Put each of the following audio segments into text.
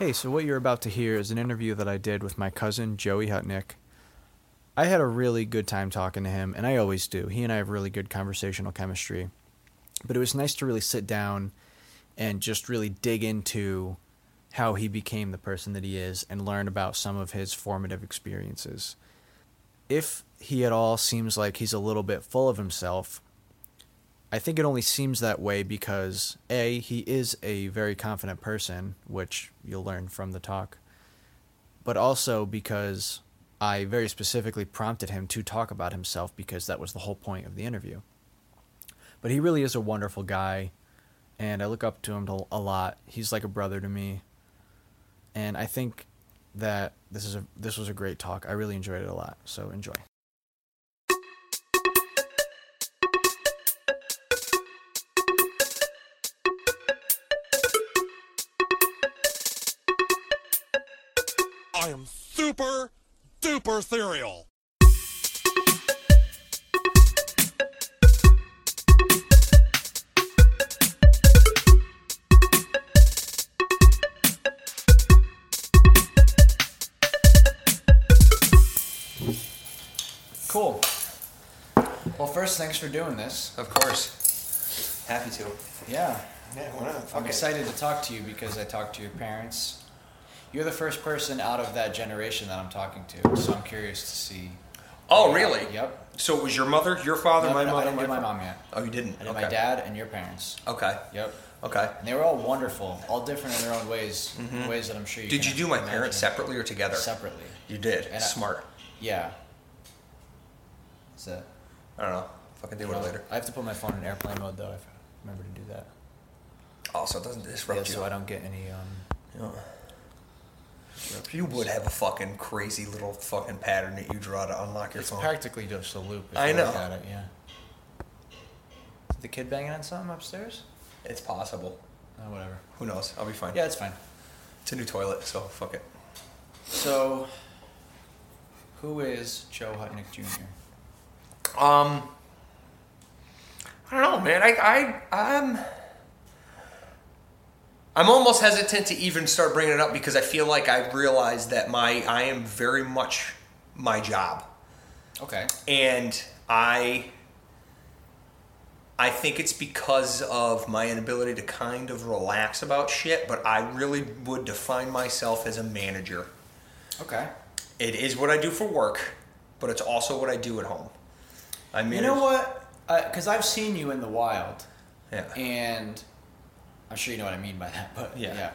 Hey, so what you're about to hear is an interview that I did with my cousin Joey Hutnick. I had a really good time talking to him, and I always do. He and I have really good conversational chemistry. But it was nice to really sit down and just really dig into how he became the person that he is and learn about some of his formative experiences. If he at all seems like he's a little bit full of himself, I think it only seems that way because A, he is a very confident person, which you'll learn from the talk, but also because I very specifically prompted him to talk about himself because that was the whole point of the interview. But he really is a wonderful guy, and I look up to him a lot. He's like a brother to me, and I think that this is a this was a great talk. I really enjoyed it a lot. So enjoy. I am super duper cereal. Cool. Well, first, thanks for doing this. Of course. Happy to. Yeah, Yeah, why not? I'm Fuck it. excited to talk to you because I talked to your parents. You're the first person out of that generation that I'm talking to, so I'm curious to see. Oh, really? Yep. So it was your mother, your father, No, my no, I mother, didn't do my mom yet. Oh, you didn't. I did okay. my dad and your parents. Okay. Yep. Okay. And they were all wonderful, all different in their own ways, ways that I'm sure you. Mm-hmm. Did you do my imagine. parents separately or together? Separately. You did. And I- Smart. Yeah. That's it. I don't know. Fucking do it later. I have to put my phone in airplane mode though. I remember to do that. Also, it doesn't Yeah, disrupt you. so I don't get any. Um, Yeah. You would have a fucking crazy little fucking pattern that you draw to unlock your it's phone. practically just a loop. If I you know. Look at it, yeah. Is the kid banging on something upstairs? It's possible. Oh, whatever. Who knows? I'll be fine. Yeah, it's fine. It's a new toilet, so fuck it. So, who is Joe Hutnick Jr.? Um, I don't know, man. I, I, I'm, I'm almost hesitant to even start bringing it up because I feel like I realize that my, I am very much my job, Okay. and I, I think it's because of my inability to kind of relax about shit. But I really would define myself as a manager. Okay. It is what I do for work, but it's also what I do at home. I mean, You know what? Because I've seen you in the wild, Yeah. and I'm sure you know what I mean by that. But Yeah. yeah,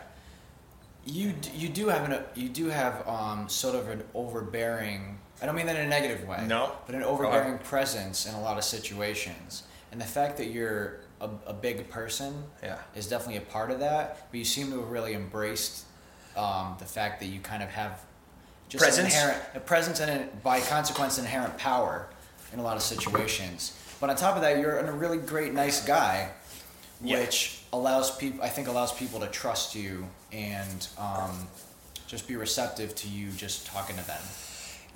you you do have an you do have um, sort of an overbearing. I don't mean that in a negative way. No. But an overbearing presence in a lot of situations, and the fact that you're a, a big person Yeah. is definitely a part of that. But you seem to have really embraced um, the fact that you kind of have just an Presence? inherent a presence and a, by consequence inherent power in a lot of situations. But on top of that, you're a really great, nice guy, Yeah. which allows people. I think allows people to trust you and um, just be receptive to you just talking to them.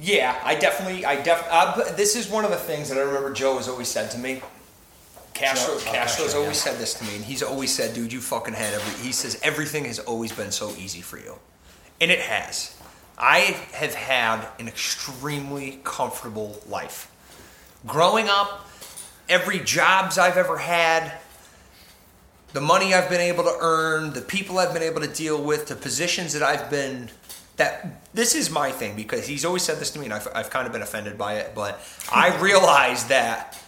Yeah, I definitely, I def. Uh, this is one of the things that I remember Joe has always said to me. Castro, Joe- oh, Castro's Castro, always yeah. said this to me, and he's always said, "Dude, you fucking had every." He says everything has always been so easy for you, and it has. I have had an extremely comfortable life. Growing up, every jobs I've ever had, the money I've been able to earn, the people I've been able to deal with, the positions that I've been that this is my thing because he's always said this to me and I've, I've kind of been offended by it, but I realize that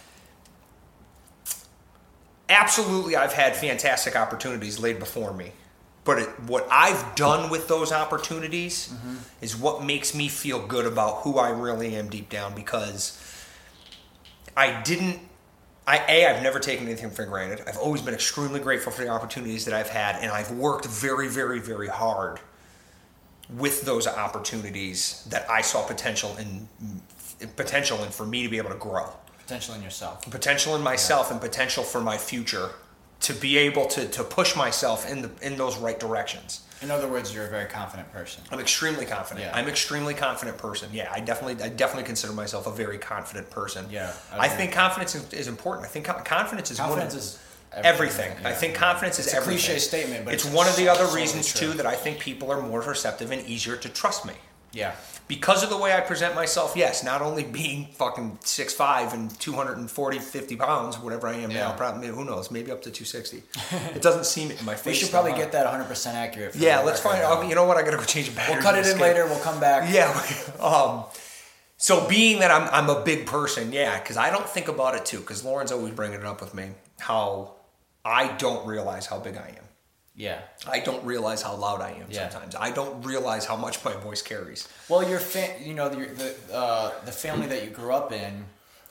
absolutely I've had fantastic opportunities laid before me. But it, what I've done with those opportunities mm-hmm. is what makes me feel good about who I really am deep down because I didn't I a I've never taken anything for granted. I've always been extremely grateful for the opportunities that I've had, and I've worked very, very, very hard with those opportunities that I saw potential in potential in for me to be able to grow, Potential in yourself. potential in myself, and potential for my future to be able to to push myself in the in those right directions. In other words, you're a very confident person. I'm extremely confident. Yeah. I'm extremely confident person. Yeah, I definitely, I definitely consider myself a very confident person. Yeah, I I, think confidence is, is important. I think confidence is Confidence one of, is Everything. I yeah. think confidence is It's a everything. cliche statement, but it's, it's one of the other solely reasons too that I think people are more receptive and easier to trust me. Yeah. Because of the way I present myself, yes, not only being fucking 6'5 and 240, 50 pounds, whatever I am now, probably, who knows, maybe up to 260. it doesn't seem it in my face. We should probably get that 100% accurate. Yeah, let's find out. You know what? I gotta go change a battery. We'll cut it in later. We'll come back. Yeah. um, so being that I'm, I'm a big person, yeah, because I don't think about it too. Because Lauren's always bringing it up with me how I don't realize how big I am. Yeah. I don't realize how loud I am Yeah. sometimes. I don't realize how much my voice carries. Well, your fa- you know, the the uh, the family that you grew up in.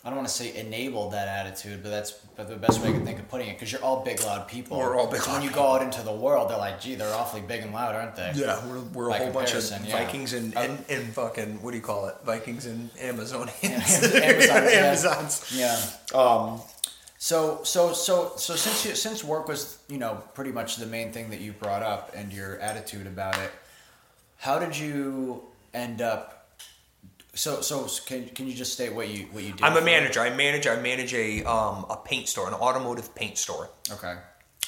I don't want to say enabled that attitude, but that's but the best way I can think of putting it because you're all big, loud people. We're all big, So when you go out into the world, they're like, "Gee, they're awfully big and loud, aren't they?" Yeah, we're, we're a whole bunch of yeah. Vikings and, and, and fucking, what do you call it? Vikings and Amazonians. Amazons, yeah. Amazons. Yeah. Um, So so so so since you, since work was you know pretty much the main thing that you brought up and your attitude about it, how did you end up? So so can, can you just state what you what you did? I'm a manager. I manage. I manage a um, a paint store, an automotive paint store. Okay.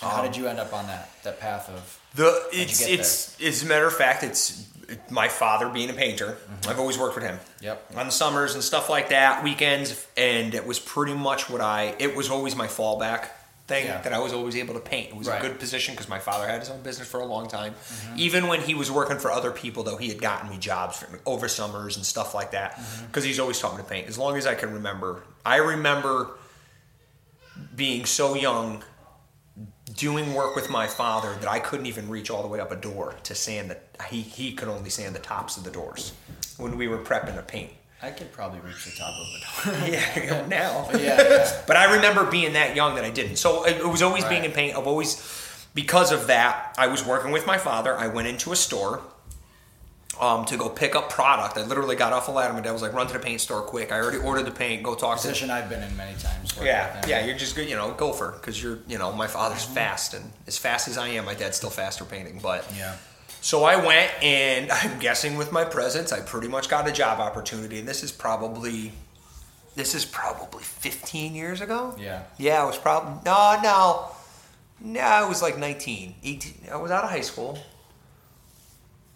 And how did you end up on that that path of? The it's it's as a matter of fact, it's it- my father being a painter. Mm-hmm. I've always worked with him. Yep. On the summers and stuff like that, weekends, and it was pretty much what I. It was always my fallback thing Yeah. that I was always able to paint. It was Right. a good position because my father had his own business for a long time. Mm-hmm. Even when he was working for other people, though, he had gotten me jobs for, over summers and stuff like that Mm-hmm. because he's always taught me to paint. As long as I can remember, I remember being so young doing work with my father that I couldn't even reach all the way up a door to sand the he he could only sand the tops of the doors when we were prepping to paint. I could probably reach the top of it. Yeah, now. yeah, now. yeah. But I remember being that young that I didn't. So it, was always being in paint. I've always because of that, I was working with my father. I went into a store um, to go pick up product. I literally got off a ladder. My dad was like, "Run to the paint store quick." I already ordered the paint. Go talk to Position I've been in many times. Yeah, yeah, you're just good, you know, gopher because you're, you know, my father's fast and as fast as I am, my dad's still faster painting. But Yeah. So I went and I'm guessing with my presence, I pretty much got a job opportunity, and this is probably, this is probably 15 years ago. Yeah. Yeah, I was probably no, no, no, I was like 19, 18. I was out of high school,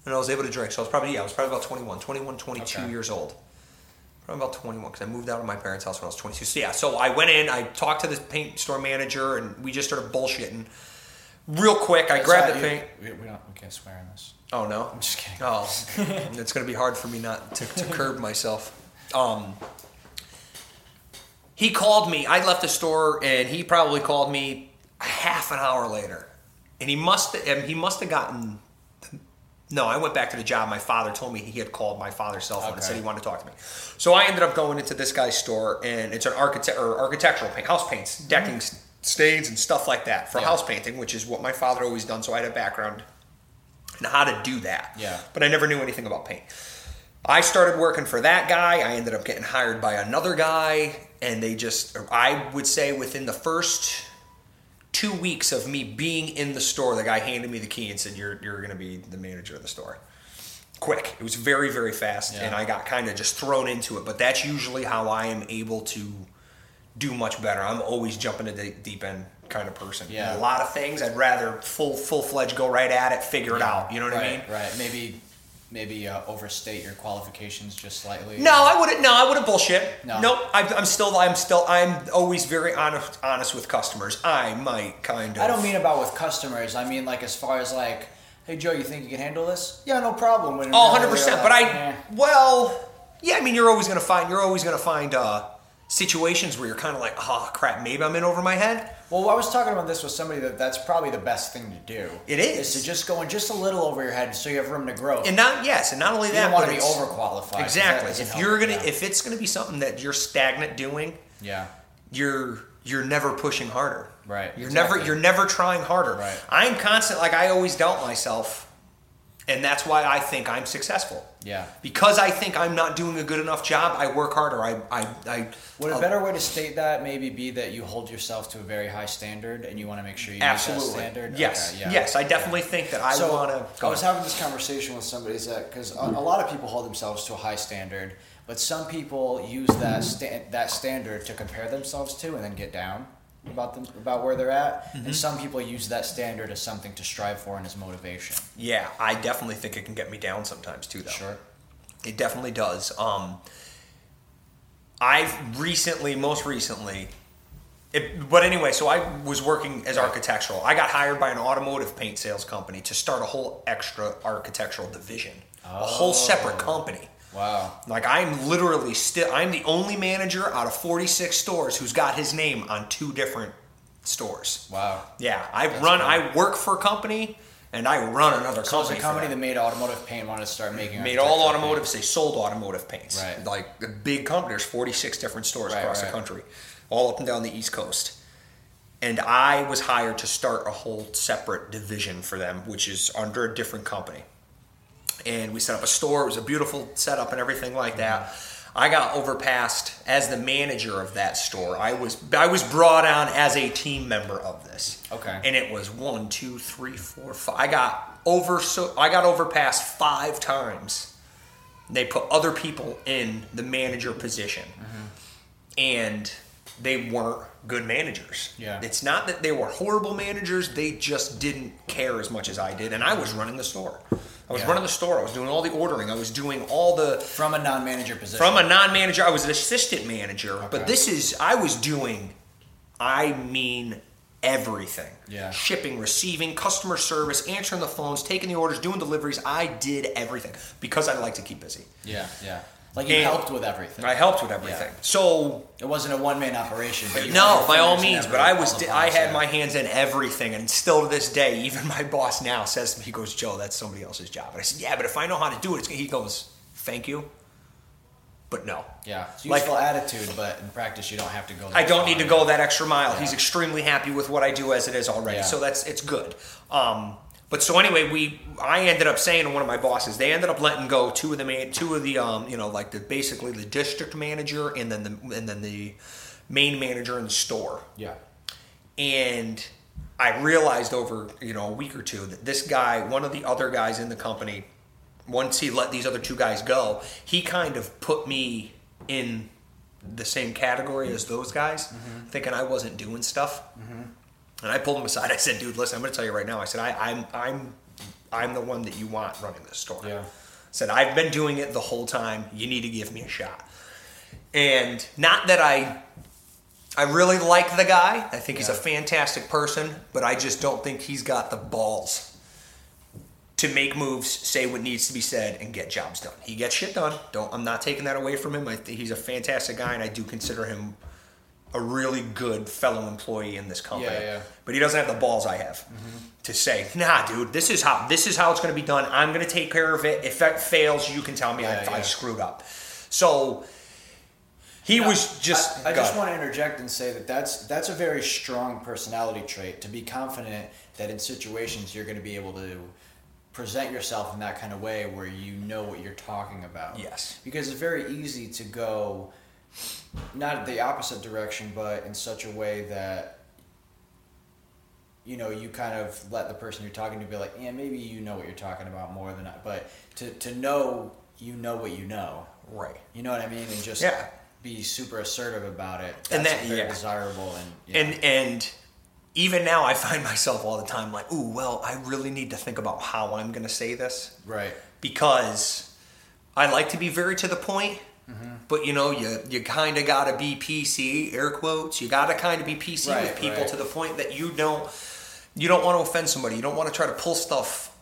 and I was able to drink. So I was probably yeah, I was probably about 21, 21, 22 Okay. years old. Probably about 21 because I moved out of my parents' house when I was 22. So yeah, so I went in, I talked to the paint store manager, and we just started bullshitting. Real quick, I grabbed the paint. We, we don't. We can't swear in this. Oh no, I'm just kidding. Oh, it's gonna be hard for me not to, to curb myself. Um, he called me. I left the store, and he probably called me a half an hour later, and he must and he must have gotten. No, I went back to the job. My father told me he had called my father's cell phone and said he wanted to talk to me. So I ended up going into this guy's store, and it's an architect or architectural paint, house paints, decking s stains, and stuff like that for. Yeah. house painting, which is what my father always done. So I had a background in how to do that. Yeah. But I never knew anything about paint. I started working for that guy. I ended up getting hired by another guy, and they just, I would say within the first two weeks of me being in the store, the guy handed me the key and said, You're, you're going to be the manager of the store. Quick. It was very, very fast, Yeah. and I got kind of just thrown into it. But that's usually how I am able to do much better. I'm always jumping to the deep end kind of person. Yeah. A lot of things, I'd rather full full fledged go right at it, figure it out. You know what right, I mean? Right. Maybe maybe uh, overstate your qualifications just slightly. No, I wouldn't. No, I wouldn't bullshit. No. Nope. I, I'm still. I'm still. I'm always very honest. Honest with customers. I might kind of. I don't mean about with customers. I mean like as far as like, hey Joe, you think you can handle this? Yeah, no problem. When Oh, 100 percent. But I. eh. Well, yeah. I mean, you're always gonna find. You're always gonna find uh, situations where you're kind of like, oh crap, maybe I'm in over my head. Well, I was talking about this with somebody that that's probably the best thing to do. It is. Is to just go in just a little over your head so you have room to grow. And not yes, and not only you that, don't want to be overqualified. Exactly. If you're gonna, if it's gonna be something that you're stagnant doing, yeah. you're you're never pushing harder. Right, You're exactly. never you're never trying harder. Right. I'm constant like I always doubt myself. And that's why I think I'm successful. Yeah. Because I think I'm not doing a good enough job, I work harder. I I, I Would a I'll- better way to state that maybe be that you hold yourself to a very high standard and you want to make sure you meet that standard? yes Okay, yeah. yes I definitely think that I so want to. I was having this conversation with somebody that because a, a lot of people hold themselves to a high standard, but some people use that sta- that standard to compare themselves to and then get down. About them about where they're at, Mm-hmm. and some people use that standard as something to strive for and as motivation. Yeah, I definitely think it can get me down sometimes too, though. Sure. It definitely does. Um, I've recently, most recently, it, but anyway, so I was working as architectural. I got hired by an automotive paint sales company to start a whole extra architectural division, a whole separate company. Wow. Like I'm literally still, I'm the only manager out of 46 stores who's got his name on two different stores. Wow. Yeah, I That's run, cool. I work for a company, and I run another So it's company. a company them. that made automotive paint wanted to start making made all automotive. They sold automotive paints. Right. Like a big company. There's 46 different stores Right, across right. the country, all up and down the East Coast. And I was hired to start a whole separate division for them, which is under a different company. And we set up a store. It was a beautiful setup and everything like that. I got overpassed as the manager of that store. I was I was brought on as a team member of this. Okay. And it was one, two, three, four, five. I got over so I got overpassed five times. They put other people in the manager position, mm-hmm. and they weren't good managers. Yeah. It's not that they were horrible managers; they just didn't care as much as I did, and I was running the store. I was Yeah. running the store. I was doing all the ordering. I was doing all the from a non-manager position. from a non-manager. I was an assistant manager, Okay. but this is I was doing. I mean everything. Yeah. Shipping, receiving, customer service, answering the phones, taking the orders, doing deliveries. I did everything because I like to keep busy. yeah, yeah. Like you And helped with everything. I helped with everything. Yeah. So It wasn't a one-man operation. But no, by all means. But I was, the I had my hands in everything, and still to this day, even my boss now says to me, he goes, "Joe, that's somebody else's job." And I said, "Yeah, but if I know how to do it," it's, he goes, "Thank you." But no, Yeah, it's Like- useful attitude, but in practice you don't have to go. I don't need to go that extra mile. Yeah. He's extremely happy with what I do as it is already, Yeah. so that's it's good. Um, but so anyway, we I ended up saying to one of my bosses, they ended up letting go two of the main, two of the um, you know like the basically the district manager and then the and then the main manager in the store. Yeah. and I realized over you know a week or two that this guy, one of the other guys in the company, once he let these other two guys go, he kind of put me in the same category as those guys, thinking I wasn't doing stuff. And I pulled him aside. I said, "Dude, listen, I'm going to tell you right now. I said, I, I'm I'm I'm the one that you want running this store. Yeah. I said I've been doing it the whole time. You need to give me a shot. And not that I I really like the guy. I think he's a fantastic person, but I just don't think he's got the balls to make moves, say what needs to be said, and get jobs done. He gets shit done. Don't I'm not taking that away from him. I he's a fantastic guy, and I do consider him a really good fellow employee in this company. Yeah, yeah. But he doesn't have the balls I have to say, "Nah, dude, this is how this is how it's going to be done. I'm going to take care of it. If that fails, you can tell me I, Yeah, I yeah. screwed up." So he was just. I, I just want to interject and say that that's that's a very strong personality trait to be confident that in situations you're going to be able to present yourself in that kind of way where you know what you're talking about. Yes. Because it's very easy to go not the opposite direction, but in such a way that you know you kind of let the person you're talking to be like, yeah, maybe you know what you're talking about more than I. But to to know you know what you know. right. You know what I mean? And just Yeah. be super assertive about it. That's And that- very yeah. desirable and. And and even now, I find myself all the time like, "Ooh, well, I really need to think about how I'm going to say this." right. because I like to be very to the point. Mm-hmm. But you know, you you kind of got to be PC, air quotes. You got to kind of be PC Right, with people right. to the point that you don't you don't want to offend somebody. You don't want to try to pull stuff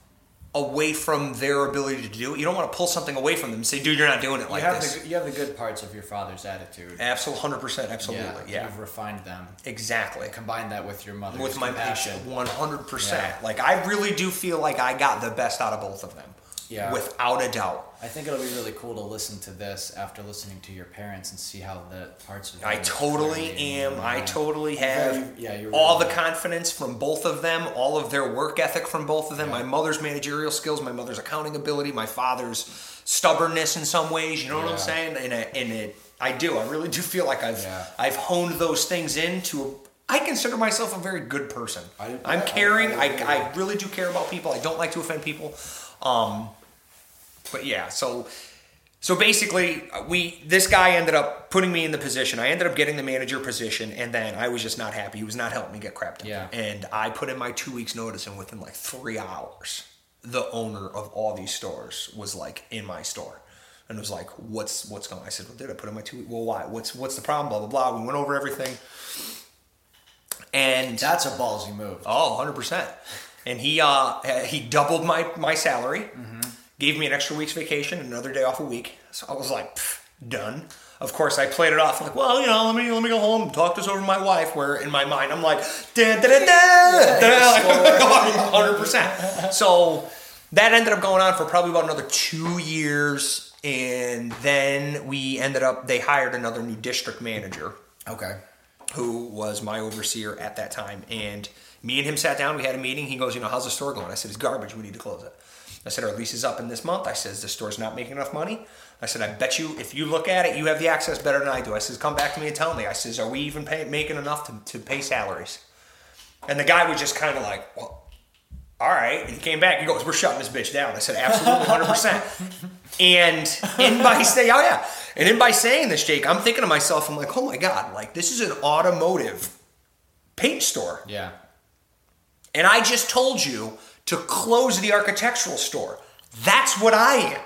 away from their ability to do it. You don't want to pull something away from them and say, "Dude, you're not doing it You like have this." the you have the good parts of your father's attitude. Absolutely, hundred percent, absolutely, yeah, You've refined them. exactly. Combine that with your mother's With my passion, one hundred percent. Like I really do feel like I got the best out of both of them. Yeah. without a doubt. I think it'll be really cool to listen to this after listening to your parents and see how the parts of I totally am. I totally have Very- yeah, all the confidence from both of them, all of their work ethic from both of them. Yeah. My mother's managerial skills, my mother's accounting ability, my father's stubbornness in some ways. You know what I'm saying? And it, and it, I do. I really do feel like I've Yeah. I've honed those things into. I consider myself a very good person. I- I'm caring. I I. I, really do care about people. I don't like to offend people. Um, but yeah, so So basically, uh, we this guy ended up putting me in the position. I ended up getting the manager position, and then I was just not happy. He was not helping me get crap done. Yeah. And I put in my two weeks notice, and within like three hours, the owner of all these stores was like in my store, and was like, "What's what's going?" on? I said, "Well, did I put in my two? Well, why? What's what's the problem?" Blah blah blah. We went over everything, and That's a ballsy move. Oh, 100%. And he uh, he doubled my, my salary, Mm-hmm. gave me an extra week's vacation, another day off a week. So I was like, done. Of course, I played it off like, well, you know, let me let me go home and talk this over to my wife. Where in my mind, I'm like, da da da da, da, like, 100%. So that ended up going on for probably about another two years, and then we ended up. They hired another new district manager Okay. who was my overseer at that time. And me and him sat down, we had a meeting. He goes, You know, how's the store going? I said, It's garbage. We need to close it. I said, Our lease is up in this month. I says, The store's not making enough money. I said, I bet you, if you look at it, you have the access better than I do. I says, Come back to me and tell me. I says, Are we even pay, making enough to, to pay salaries? And the guy was just kind of like, Well, all right. And he came back. He goes, "We're shutting this bitch down." I said, "Absolutely, hundred percent." And in by saying, "Oh yeah," and in by saying this, Jake, I'm thinking to myself, I'm like, "Oh my god!" Like this is an automotive paint store, Yeah. And I just told you to close the architectural store. That's what I am.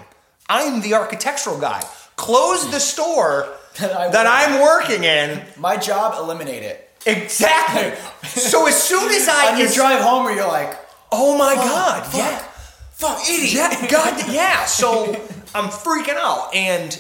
I'm the architectural guy. Close the store That I that I'm working in. My job, eliminate it. Exactly. So as soon as I On your drive home, where you're like, oh my god, fuck, yeah. fuck, idiot. Yeah, God, yeah. So I'm freaking out, and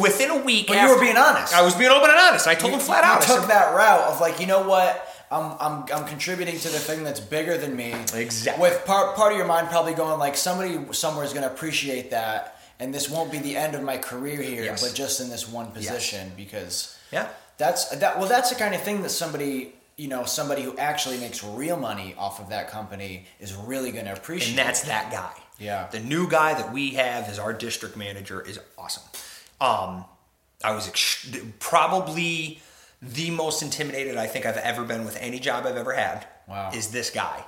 within a week, But you were being honest. I was being open and honest. I told him flat you out. I took said, that route of like, you know what? I'm, I'm, I'm contributing to the thing that's bigger than me. Exactly. With part, part of your mind probably going like, somebody somewhere is going to appreciate that, and this won't be the end of my career here, Yes. but just in this one position because Yeah. that's that. Well, that's the kind of thing that somebody, you know, somebody who actually makes real money off of that company is really going to appreciate. and that's that guy. Yeah. The new guy that we have as our district manager is awesome. Um, I was ex- probably the most intimidated I think I've ever been with any job I've ever had. Wow. Is this guy?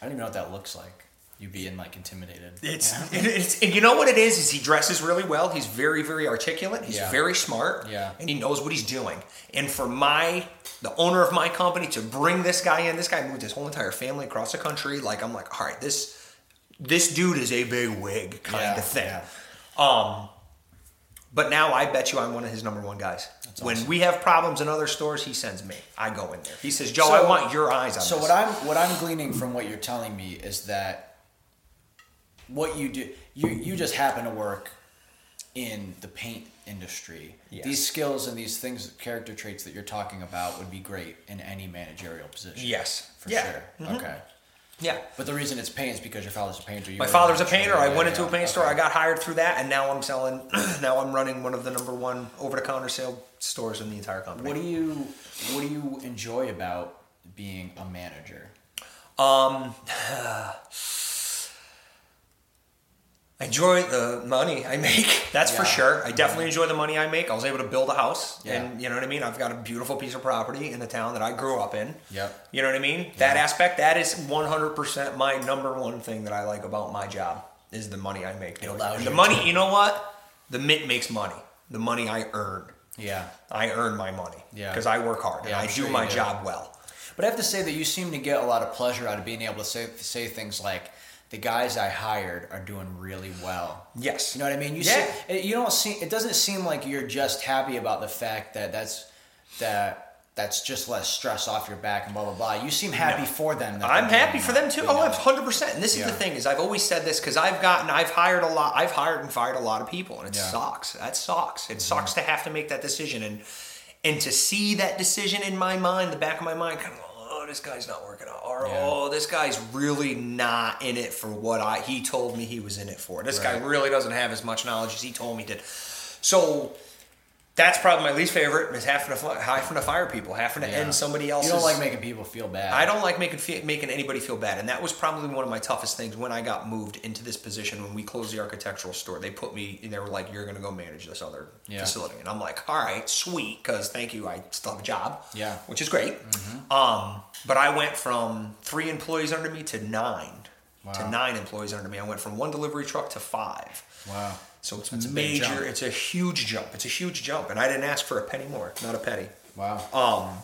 I don't even know what that looks like. You being like intimidated. It's, it- it's and you know what it is is he dresses really well. He's very very articulate. He's Yeah. very smart. Yeah. and he knows what he's doing. And for my the owner of my company to bring this guy in, this guy moved his whole entire family across the country. Like I'm like, all right, this this dude is a big wig kind Yeah, of thing. yeah. Um, but now I bet you I'm one of his number one guys. When we have problems in other stores, he sends me. I go in there. He says, Joe, I want your eyes on So this. what I'm what I'm gleaning from what you're telling me is that what you do you you just happen to work in the paint industry. Yes. These skills and these things, character traits that you're talking about, would be great in any managerial position. Yes. for Yeah. Mm-hmm. sure. Okay, yeah. but the reason it's paint is because your father's a painter. You My father's a painter. I yeah, went into yeah, a paint store. I got hired through that, and now I'm selling. now I'm running one of the number one over-the-counter sale stores in the entire company. What do you What do you enjoy about being a manager? Um, I enjoy the money I make. That's for sure. I definitely enjoy the money I make. I was able to build a house, Yeah. and you know what I mean. I've got a beautiful piece of property in the town that I grew up in. Yep. You know what I mean? That aspect, that is 100% my number one thing that I like about my job is the money I make. It allows the money, you know what? The mint makes money. The money I earn. Yeah. I earn my money. Yeah. Because I work hard and Yeah, I I'm do sure my do. job well. But I have to say that you seem to get a lot of pleasure out of being able to say say things like, "The guys I hired are doing really well." Yes. You know what I mean? You Yeah. see, you don't see, It doesn't seem like you're just happy about the fact that that's that that's just less stress off your back and blah blah blah. You seem happy No. for them. I'm happy for them too. you Oh, know? 100%. And this is Yeah. the thing is I've always said this because I've gotten, I've hired a lot, I've hired and fired a lot of people and it Yeah. Mm-hmm. sucks. That sucks. It sucks to have to make that decision and and to see that decision in my mind, the back of my mind, kind of, oh, this guy's not working out, or Yeah. oh, this guy's really not in it for what I he told me he was in it for. This guy really doesn't have as much knowledge as he told me he did. So. That's probably my least favorite is having to, having to fire people, having to Yeah. end somebody else's. You don't like making people feel bad. I don't like making fe- making anybody feel bad, and that was probably one of my toughest things when I got moved into this position when we closed the architectural store. They put me, and they were like, "You're going to go manage this other Yeah. facility," and I'm like, "All right, sweet," because thank you, I still have a job, Yeah. Mm-hmm. which is great. Um, but I went from three employees under me to nine to nine employees under me. I went from one delivery truck to five. Wow. So it's That's a major. jump. It's a huge jump. It's a huge jump, and I didn't ask for a penny more. Not a penny. Wow. Um,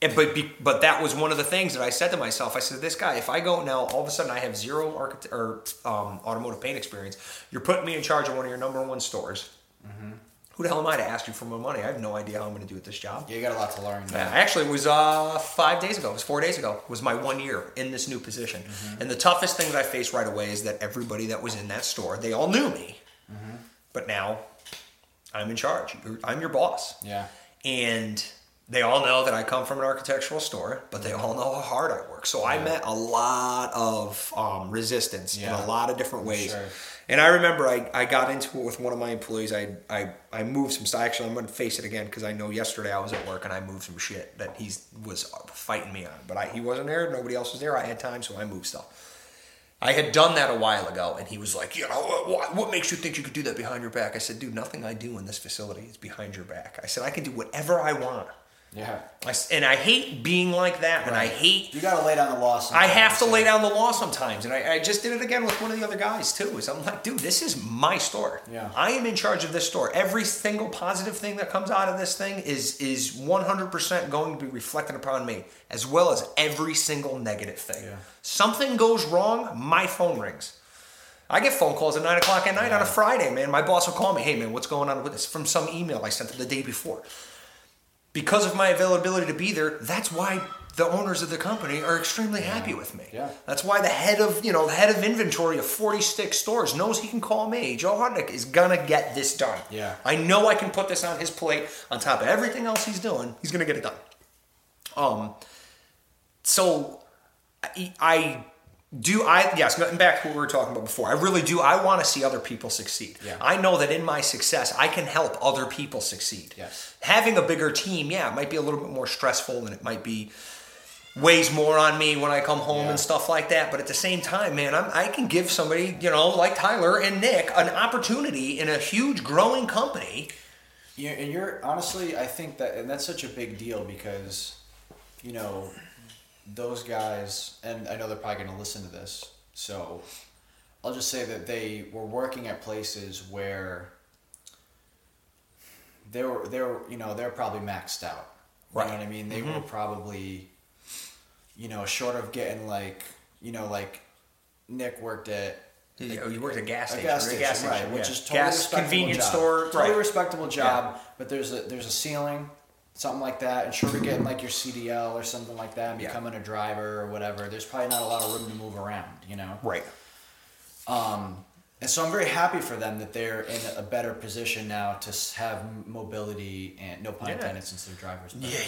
and, but be, but that was one of the things that I said to myself. I said, "This guy, if I go now, all of a sudden I have zero architect or um, automotive paint experience. You're putting me in charge of one of your number one stores. Mm-hmm. Who the hell am I to ask you for more money? I have no idea how I'm going to do at this job." Yeah, you got a lot to learn. Yeah, actually, it was uh, five days ago. It was four days ago. It Was my one year in this new position. And the toughest thing that I faced right away is that everybody that was in that store, they all knew me. But now, I'm in charge. You're- I'm your boss Yeah. and they all know that I come from an architectural store, but they all know how hard I work. So I met a lot of um, resistance in a lot of different ways. Sure. And I remember I, I got into it with one of my employees. I I, I moved some stuff. Actually, I'm going to face it again because I know yesterday I was at work and I moved some shit that he was fighting me on. But I, he wasn't there. Nobody else was there. I had time, so I moved stuff. I had done that a while ago, and he was like, "You know, what, what makes you think you could do that behind your back?" I said, "Dude, nothing I do in this facility is behind your back." I said, "I can do whatever I want." Yeah. I and I hate being like that, and I hate. You got to lay down the law. I have to lay down the law sometimes, and I, I just did it again with one of the other guys too. Is I'm like, dude, this is my store. Yeah. I am in charge of this store. Every single positive thing that comes out of this thing is is 100% going to be reflected upon me, as well as every single negative thing. Yeah. Something goes wrong, my phone rings. I get phone calls at nine o'clock at night on a Friday, man. My boss will call me, hey man, what's going on with this? From some email I sent him the day before because of my availability to be there, that's why the owners of the company are extremely happy with me. Yeah. That's why the head of, you know, the head of inventory of 46 stores knows he can call me. Joe Hutnick is gonna get this done. Yeah. I know I can put this on his plate on top of everything else he's doing. He's gonna get it done. Um so I, I do I yes back to what we were talking about before. I really do. I want to see other people succeed. Yeah. I know that in my success, I can help other people succeed. Yes. Having a bigger team, yeah, it might be a little bit more stressful, and it might be weighs more on me when I come home Yeah. and stuff like that. But at the same time, man, I'm, I can give somebody, you know, like Tyler and Nick, an opportunity in a huge growing company. Yeah, and you're honestly, I think that, and that's such a big deal because, you know, those guys, and I know they're probably going to listen to this, so I'll just say that they were working at places where they were, they were, you know, they're probably maxed out. You Right. know what I mean? They mm-hmm. were probably, you know, short of getting like, you know, like Nick worked at You, oh, you worked at a gas station, a gas station, right? Which yeah. is totally gas convenience job. store, totally right? respectable job. But there's a there's a ceiling, something like that, and of getting like your CDL or something like that, and Yeah. becoming a driver or whatever. There's probably not a lot of room to move around, you know. Right. Um, and so I'm very happy for them that they're in a better position now to have mobility and no pun Yeah. intended since they're drivers. But, Yeah,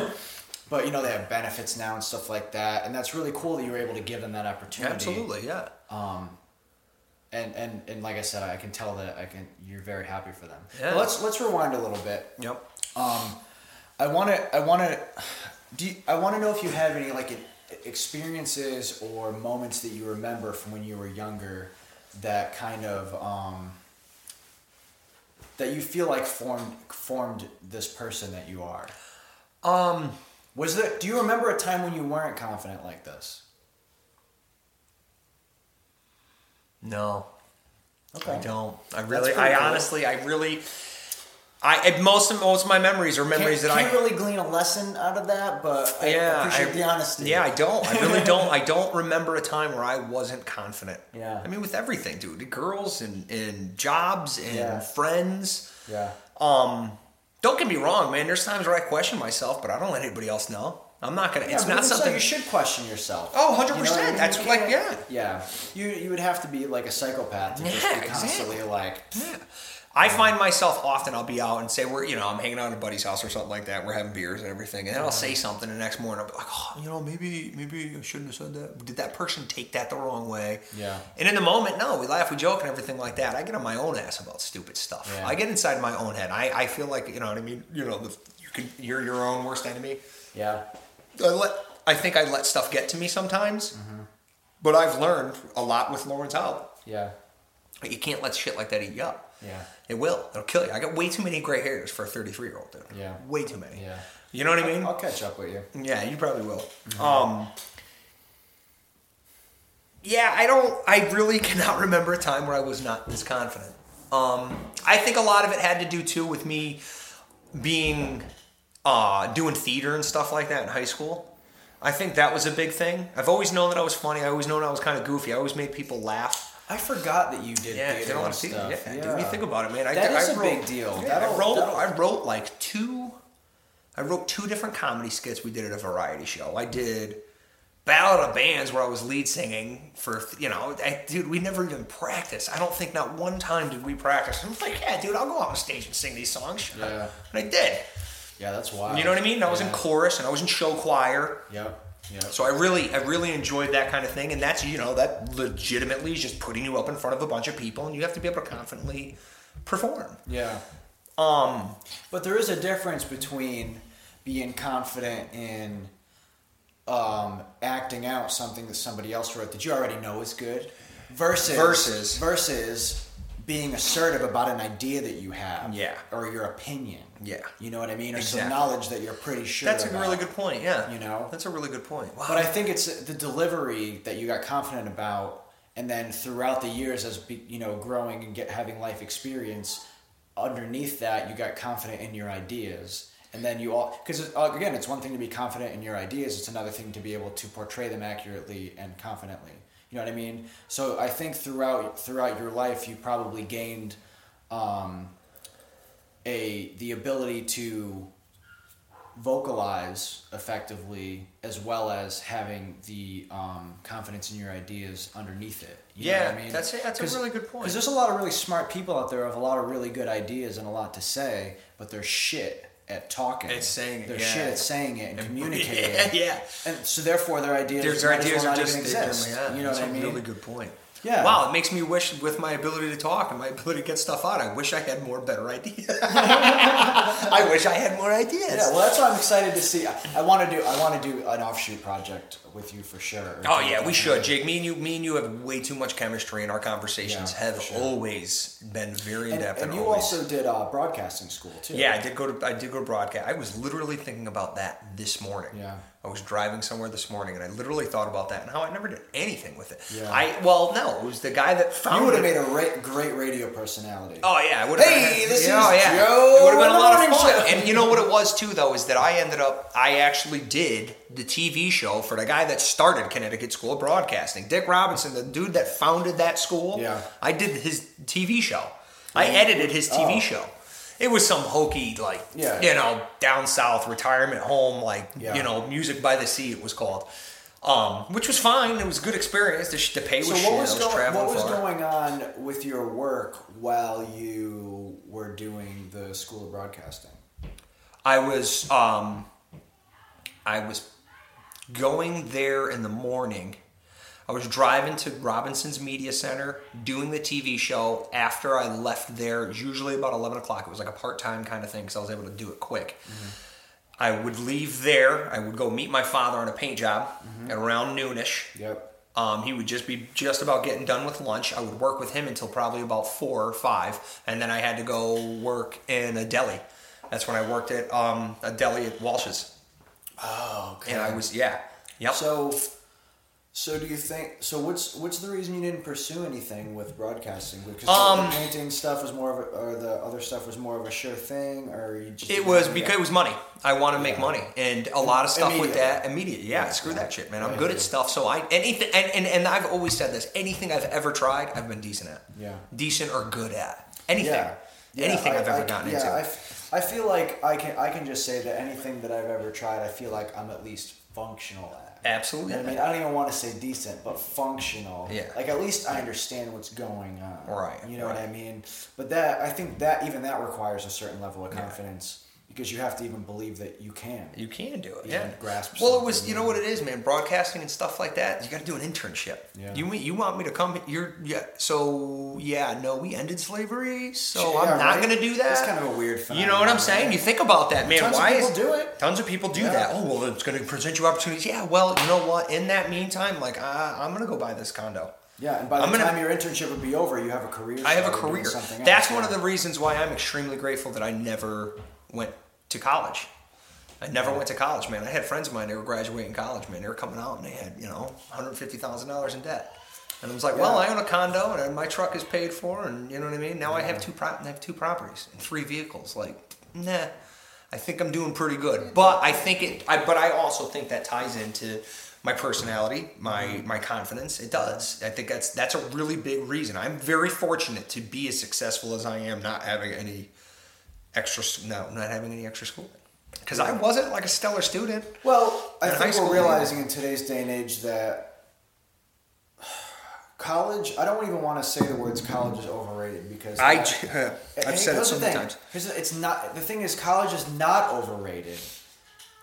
yeah, but you know they have benefits now and stuff like that, and that's really cool that you were able to give them that opportunity. Absolutely, yeah. Um, and, and and like I said, I can tell that I can. You're very happy for them. Yeah. But let's let's rewind a little bit. Yep. Um, I want to I want to do you, I want to know if you have any like experiences or moments that you remember from when you were younger that kind of um, that you feel like formed formed this person that you are. Um, Was there? Do you remember a time when you weren't confident like this? no, Okay. I don't. I really, pretty I cool. honestly, I really, I most of most of my memories are memories can't, that can't I. really glean a lesson out of that, but I yeah, appreciate I, the honesty. Yeah, I don't. I really don't. I don't remember a time where I wasn't confident. Yeah. I mean, with everything, dude. The girls and, and jobs and Yeah. friends. Yeah. Um, don't get me wrong, man. There's times where I question myself, but I don't let anybody else know. I'm not gonna. Yeah, it's not even so, something. you should question yourself. Oh, 100%. You know what I mean? That's You like- yeah. Yeah. You you would have to be like a psychopath to just be constantly exactly. like Yeah. I find myself often I'll be out and say we're you know I'm hanging out at a buddy's house or something like that. We're having beers and everything, and then I'll say something the next morning. I'll be like, oh, you know, maybe maybe I shouldn't have said that. Did that person take that the wrong way? Yeah. And in the moment, no, we laugh, we joke, and everything like that. I get on my own ass about stupid stuff. Yeah. I get inside my own head. I, I feel like you know what I mean. You know, the, you can you're your own worst enemy. yeah. I let I think I let stuff get to me sometimes, Mm-hmm. but I've learned a lot with Lawrence out. Yeah. You can't let shit like that eat you up. Yeah. It will. It'll kill you. I got way too many gray hairs for a 33 year old dude. Yeah. Way too many. Yeah. You know what I mean? I'll catch up with you. Yeah, you probably will. Um, yeah, I don't. I really cannot remember a time where I was not this confident. Um, I think a lot of it had to do too with me being uh, doing theater and stuff like that in high school. I think that was a big thing. I've always known that I was funny. I always known I was kind of goofy. I always made people laugh. I forgot that you did Yeah, theater did all and the theater. stuff. Yeah, dude, when you think about it, man, I, That I is a wrote, big deal. Yeah, That'll- I wrote. that'll- I wrote like two. I wrote two different comedy skits we did at a variety show. I did Battle of Bands where I was lead singing for you know, I, dude. We never even practiced. I don't think not one time did we practice. I'm like, yeah, dude, I'll go out on stage and sing these songs. Sure. Yeah. and I did. Yeah, that's wild. You know what I mean? I was in chorus and I was in show choir. Yep. Yep. So I really, I really enjoyed that kind of thing, and that's you know that legitimately is just putting you up in front of a bunch of people, and you have to be able to confidently perform. yeah. Um, But there is a difference between being confident in um, acting out something that somebody else wrote that you already know is good, versus Versus. versus being assertive about an idea that you have, Yeah. or your opinion, Yeah. You know what I mean, or Exactly. some knowledge that you're pretty sure. that's a really good point. Yeah, You know? that's a really good point. Wow. But I think it's uh, the delivery that you got confident about, and then throughout the years, as you know, growing and get having life experience, underneath that, you got confident in your ideas, and then you all because again, it's one thing to be confident in your ideas; it's another thing to be able to portray them accurately and confidently. You know what I mean? So I think throughout throughout your life, you probably gained um, a the ability to vocalize effectively as well as having the um, confidence in your ideas underneath it. You know Yeah, what I mean? that's a- that's a really good point. Because there's a lot of really smart people out there with a lot of really good ideas and a lot to say, but they're shit at talking. At saying it, They're yeah. shit at saying it and, communicating. Yeah, yeah. And so therefore their ideas, Their, their might as ideas well are not just exist. yeah, you know that's what I a mean? really good point. Yeah. Wow, it makes me wish with my ability to talk and my ability to get stuff out. I wish I had more better ideas. I wish I had more ideas. Yeah, well, that's why I'm excited to see. I, I want to do. I want to do an offshoot project with you for sure. Oh yeah, we should, Jake. Me and you, me and you have way too much chemistry, and our conversations Yeah, have sure. always been very in And, depth. and you always. also did uh, broadcasting school too. Yeah, I did go to I did go to broadcast. I was literally thinking about that this morning. Yeah. I was driving somewhere this morning and I literally thought about that and how I never did anything with it. Yeah. I well, no, it was the guy that found. You would have made a ra- great radio personality. Oh yeah, it would have Hey, been, this yeah, is oh, yeah. Joe It would have been a lot of fun. show. And you know what it was too, though, is that I ended up. I actually did the TV show for the guy that started Connecticut School of Broadcasting, Dick Robinson, the dude that founded that school. Yeah. I did his TV show. I edited his TV Oh. show. It was some hokey, like Yeah. you know, down south retirement home, like Yeah. you know, music by the sea. It was called. Um, which was fine. It was a good experience. The, the pay was So shit. what was was going? What was far. going on with your work while you were doing the School of Broadcasting? I was um, I was going there in the morning. I was driving to Robinson's Media Center, doing the TV show. After I left there, usually about eleven o'clock. It was like a part time kind of thing because I was able to do it quick. I would leave there. I would go meet my father on a paint job at around noonish. Yep. Um, he would just be just about getting done with lunch. I would work with him until probably about four or five, and then I had to go work in a deli. That's when I worked at um, a deli at Walsh's, Oh, okay. and I was yeah, yep. So, so do you think? So what's what's the reason you didn't pursue anything with broadcasting? Because Um, the painting stuff was more of a, or the other stuff was more of a sure thing, or you just It was because it was money. I want to make Yeah. money, and a lot of stuff with that immediate. Yeah, Yeah, screw that shit, man. I'm good at stuff, so I anything and, and and I've always said this. Anything I've ever tried, I've been decent at. Yeah. decent or good at anything. Yeah. Anything I, I've ever I- gotten yeah, into. I, f- I feel like I can I can just say that anything that I've ever tried, I feel like I'm at least functional at. Absolutely. I mean, I don't even want to say decent, but functional. Yeah. Like at least I understand what's going on. Right, You know what. I mean? But that I think that even that requires a certain level of confidence because you have to even believe that you can. You can do it. You Yeah. can grasp well, it was. You know what it is, man. Broadcasting and stuff like that. You got to do an internship. Yeah. You you want me to come? You're yeah. So yeah. No, we ended slavery. So Yeah, I'm not right? going to do that. That's kind of a weird. You know what I'm saying? right? You think about that, man. Tons of Why people is do it. Tons of people do Yeah. that. Oh well, it's going to present you opportunities. Yeah. Well, you know what? In that meantime, like uh, I'm going to go buy this condo. Yeah, and by the I'm gonna- time your internship would be over, you have a career. I have a career. something That's one of the reasons why I'm extremely grateful that I never went to college. I never went to college, man. I had friends of mine, they were graduating college, man. They were coming out and they had, you know, $150,000 in debt. And I was like, well, I own a condo and my truck is paid for, and you know what I mean. Now I have two pro- I have two properties and three vehicles. Like, nah, I think I'm doing pretty good. But I think it. I, but I also think that ties into my personality, my mm-hmm. my confidence. It does. I think that's that's a really big reason. I'm very fortunate to be as successful as I am, not having any extra. No, not having any extra schooling. Because I wasn't like a stellar student. Well, I think we're school, realizing in today's day and age that college. I don't even want to say the words college is overrated because I, and said it so many times. Here's the- it's not the thing is college is not overrated.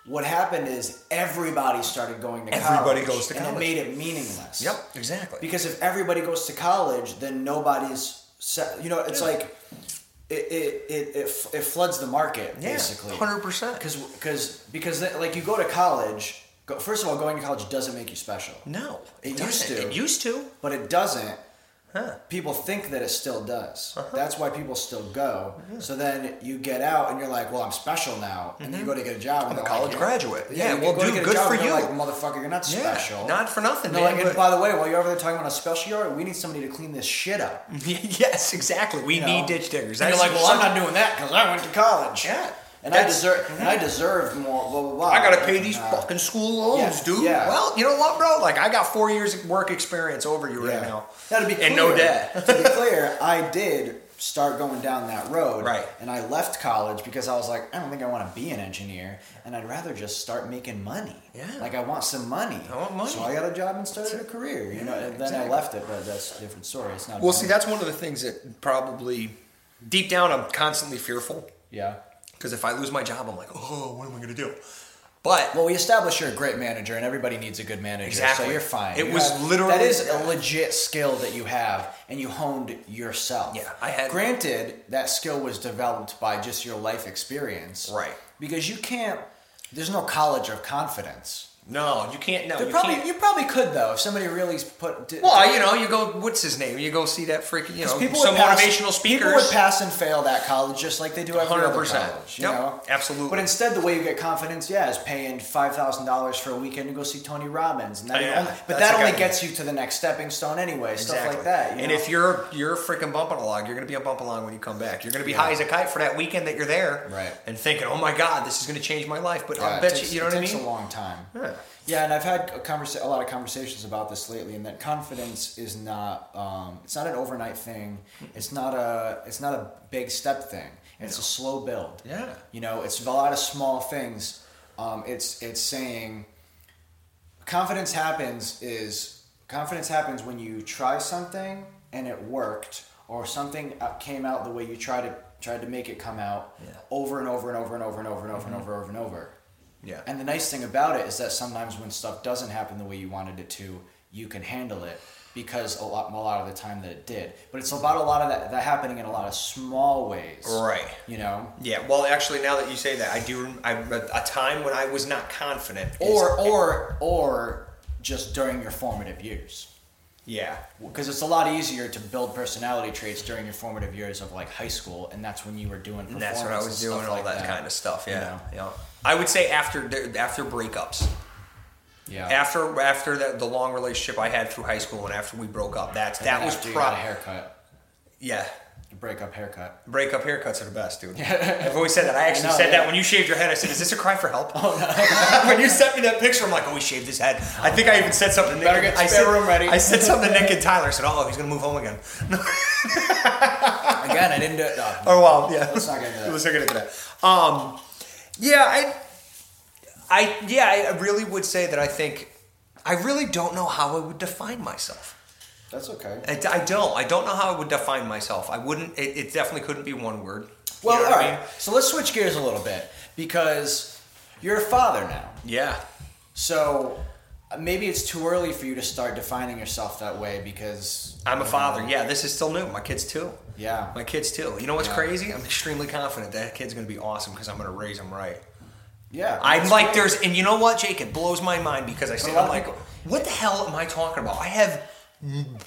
What happened is everybody started going to college. Everybody goes to college. and it made it meaningless. Yep, exactly. Because if everybody goes to college, then nobody's. Set, you know, it's like it it, it, it it floods the market Yeah, basically. 100%. Because because because like you go to college. First of all, going to college doesn't make you special. No, It used to. It used to. But it doesn't. Huh. People think that it still does. Uh-huh. That's why people still go. So then you get out and you're like, "Well, I'm special now," and then you go to get a job. Mm-hmm. I'm a college like, graduate. Yeah, Yeah, well, go dude, good job for you. Like, motherfucker, you're not Yeah, special. not for nothing, man. like, and but- by the way, while you're over there talking about how special you are, we need somebody to clean this shit up. yes, exactly. We you need know? ditch diggers. And you're like, well, I'm not doing that because I went to college. Yeah. And I deserve, and I deserve more. Blah blah blah. I gotta pay these Uh, fucking school loans, yeah, dude. yeah. Well, you know what, bro? Like, I got four years of work experience over you right now. Now, to be clear, and no debt. to be clear, I did start going down that road. Right. And I left college because I was like, I don't think I want to be an engineer, and I'd rather just start making money. Yeah. Like I want some money. I want money. So I got a job and started a career. You know, and then exactly. I left it, but that's a different story. It's not. Well, about see, that's one of the things that probably deep down I'm constantly fearful yeah. Because if I lose my job, I'm like, oh, what am I gonna do? But Well, we established you're a great manager, and everybody needs a good manager. Exactly. So you're fine. It You was have- literally- that is a legit skill that you have, and you honed yourself. Yeah, I had- Granted, that skill was developed by just your life experience. Right. Because you can't. There's no college of confidence. No, you can't. No, you probably can't. you probably could though if somebody really put. Well, you know, you go. What's his name? You go see that freaking. You know, people some pass, motivational speakers. People would pass and fail that college just like they do every other 100%. college. You Yep, know, absolutely. But instead, the way you get confidence, yeah, is paying five thousand dollars for a weekend to go see Tony Robbins, and that yeah. only, but that only gets you to the next stepping stone anyway. Stuff like that. you and know? if you're you're a freaking bumping along, you're gonna be a bump along when you come back. You're gonna be high as a kite for that weekend that you're there, Right. And thinking, oh my god, this is gonna change my life. But Yeah, I bet takes, you, you know what I mean. It takes a long time. Yeah. Yeah, and I've had a, conversa- a lot of conversations about this lately, and that confidence is not um, it's not an overnight thing. It's not a it's not a big step thing. It's no. a slow build. Yeah, you know, it's a lot of small things. Um, it's it's saying confidence happens is confidence happens when you try something and it worked, or something uh, came out the way you tried to tried to make it come out yeah. over and over and over and over and over and over mm-hmm. and over and over and over. Yeah. And the nice thing about it is that sometimes when stuff doesn't happen the way you wanted it to, you can handle it because a lot, a lot of the time that it did. But it's about a lot of that, that happening in a lot of small ways. Right. You know? Yeah. Well, actually, now that you say that, I do. I a time when I was not confident. Or, or, or just during your formative years. yeah. Because it's a lot easier to build personality traits during your formative years of like high school, and that's when you were doing And that's what I was doing, all like that, kind of stuff. you Yeah. know? Yeah. I would say after after breakups. Yeah. After after the, the long relationship I had through high school and after we broke up, that's And that was got a haircut, yeah. breakup haircut. Breakup haircuts are the best, dude. I've always said that. I actually I know, said yeah. that when you shaved your head. I said, "Is this a cry for help?" Oh no! when you sent me that picture, I'm like, "Oh, he shaved his head." I think I even said something. to Nick get I spare said, room ready. I said something to Nick and Tyler. I said, "Oh, he's gonna move home again." Again, I didn't do it. No. Oh well, yeah. Let's not get into that. Let's not get into that. Um, yeah, I, I, yeah, I really would say that I think I really don't know how I would define myself. That's okay. I, I don't. I don't know how I would define myself. I wouldn't. It, it definitely couldn't be one word. You Well, know all what I mean? So let's switch gears a little bit because you're a father now. Yeah. So maybe it's too early for you to start defining yourself that way because I'm a father. Yeah, this is still new. My kids too. Yeah. My kids too. You know what's Yeah. crazy? I'm extremely confident that kid's gonna be awesome because I'm gonna raise him right. Yeah. I'm like, there's, and you know what, Jake? It blows my mind because I say, I'm like, people- what the hell am I talking about? I have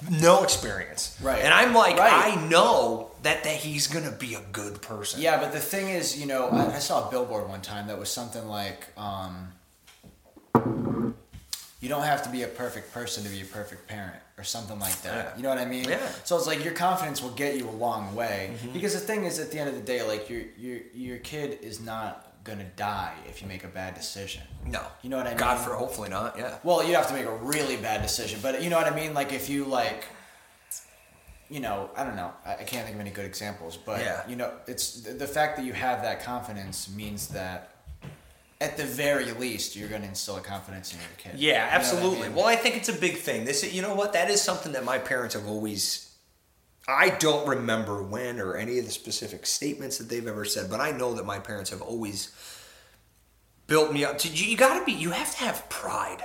no experience. Right. And I'm like, Right. I know that, that he's gonna be a good person. Yeah, but the thing is, you know, I, I saw a billboard one time that was something like, um, you don't have to be a perfect person to be a perfect parent or something like that. Yeah. You know what I mean? Yeah. Mm-hmm. So it's like your confidence will get you a long way because the thing is, at the end of the day, like your your your kid is not gonna die if you make a bad decision. No. You know what I mean? God for hopefully not. Yeah. Well, you have to make a really bad decision, but you know what I mean. Like if you like, you know, I don't know. I, I can't think of any good examples, but Yeah. you know, it's the fact that you have that confidence means that. At the very least, you're going to instill a confidence in your kid. Yeah, You know I absolutely. mean? Well, I think it's a big thing. This, you know what? That is something that my parents have always. I don't remember when or any of the specific statements that they've ever said, but I know that my parents have always built me up. To, you got to be. You have to have pride.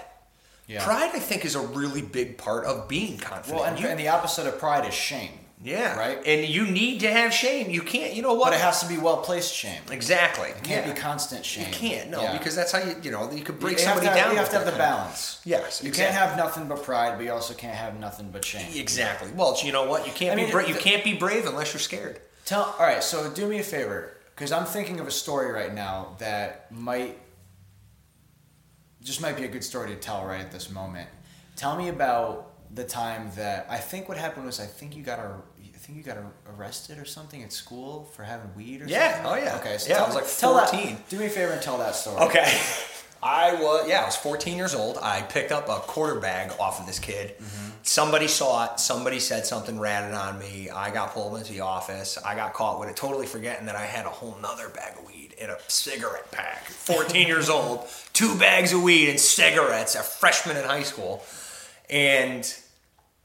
Yeah. Pride, I think, is a really big part of being confident. Well, and, You- and the opposite of pride is shame. Yeah, right? And you need to have shame. You can't. You know what? But it has to be well placed shame. Exactly. It can't yeah. be constant shame. You can't. No, Yeah. because that's how you. You know, you could break you somebody have, down. You have to have the kind of- balance. Yes, You exactly. can't have nothing but pride, but you also can't have nothing but shame. Exactly. Well, you know what? You can't I be mean, bra- you can't be brave unless you're scared. Tell all right. So do me a favor, because I'm thinking of a story right now that might just might be a good story to tell right at this moment. Tell me about the time that I think what happened was I think you got a I think you got arrested or something at school for having weed or Yeah. something. Oh, yeah. Okay. So Yeah, I was like tell that- 14. do me a favor and tell that story. Okay. I was yeah, I was 14 years old. I picked up a quarter bag off of this kid. Mm-hmm. Somebody saw it. Somebody said something ratted on me. I got pulled into the office. I got caught with it, totally forgetting that I had a whole nother bag of weed in a cigarette pack. 14 years old, two bags of weed and cigarettes. A freshman in high school, and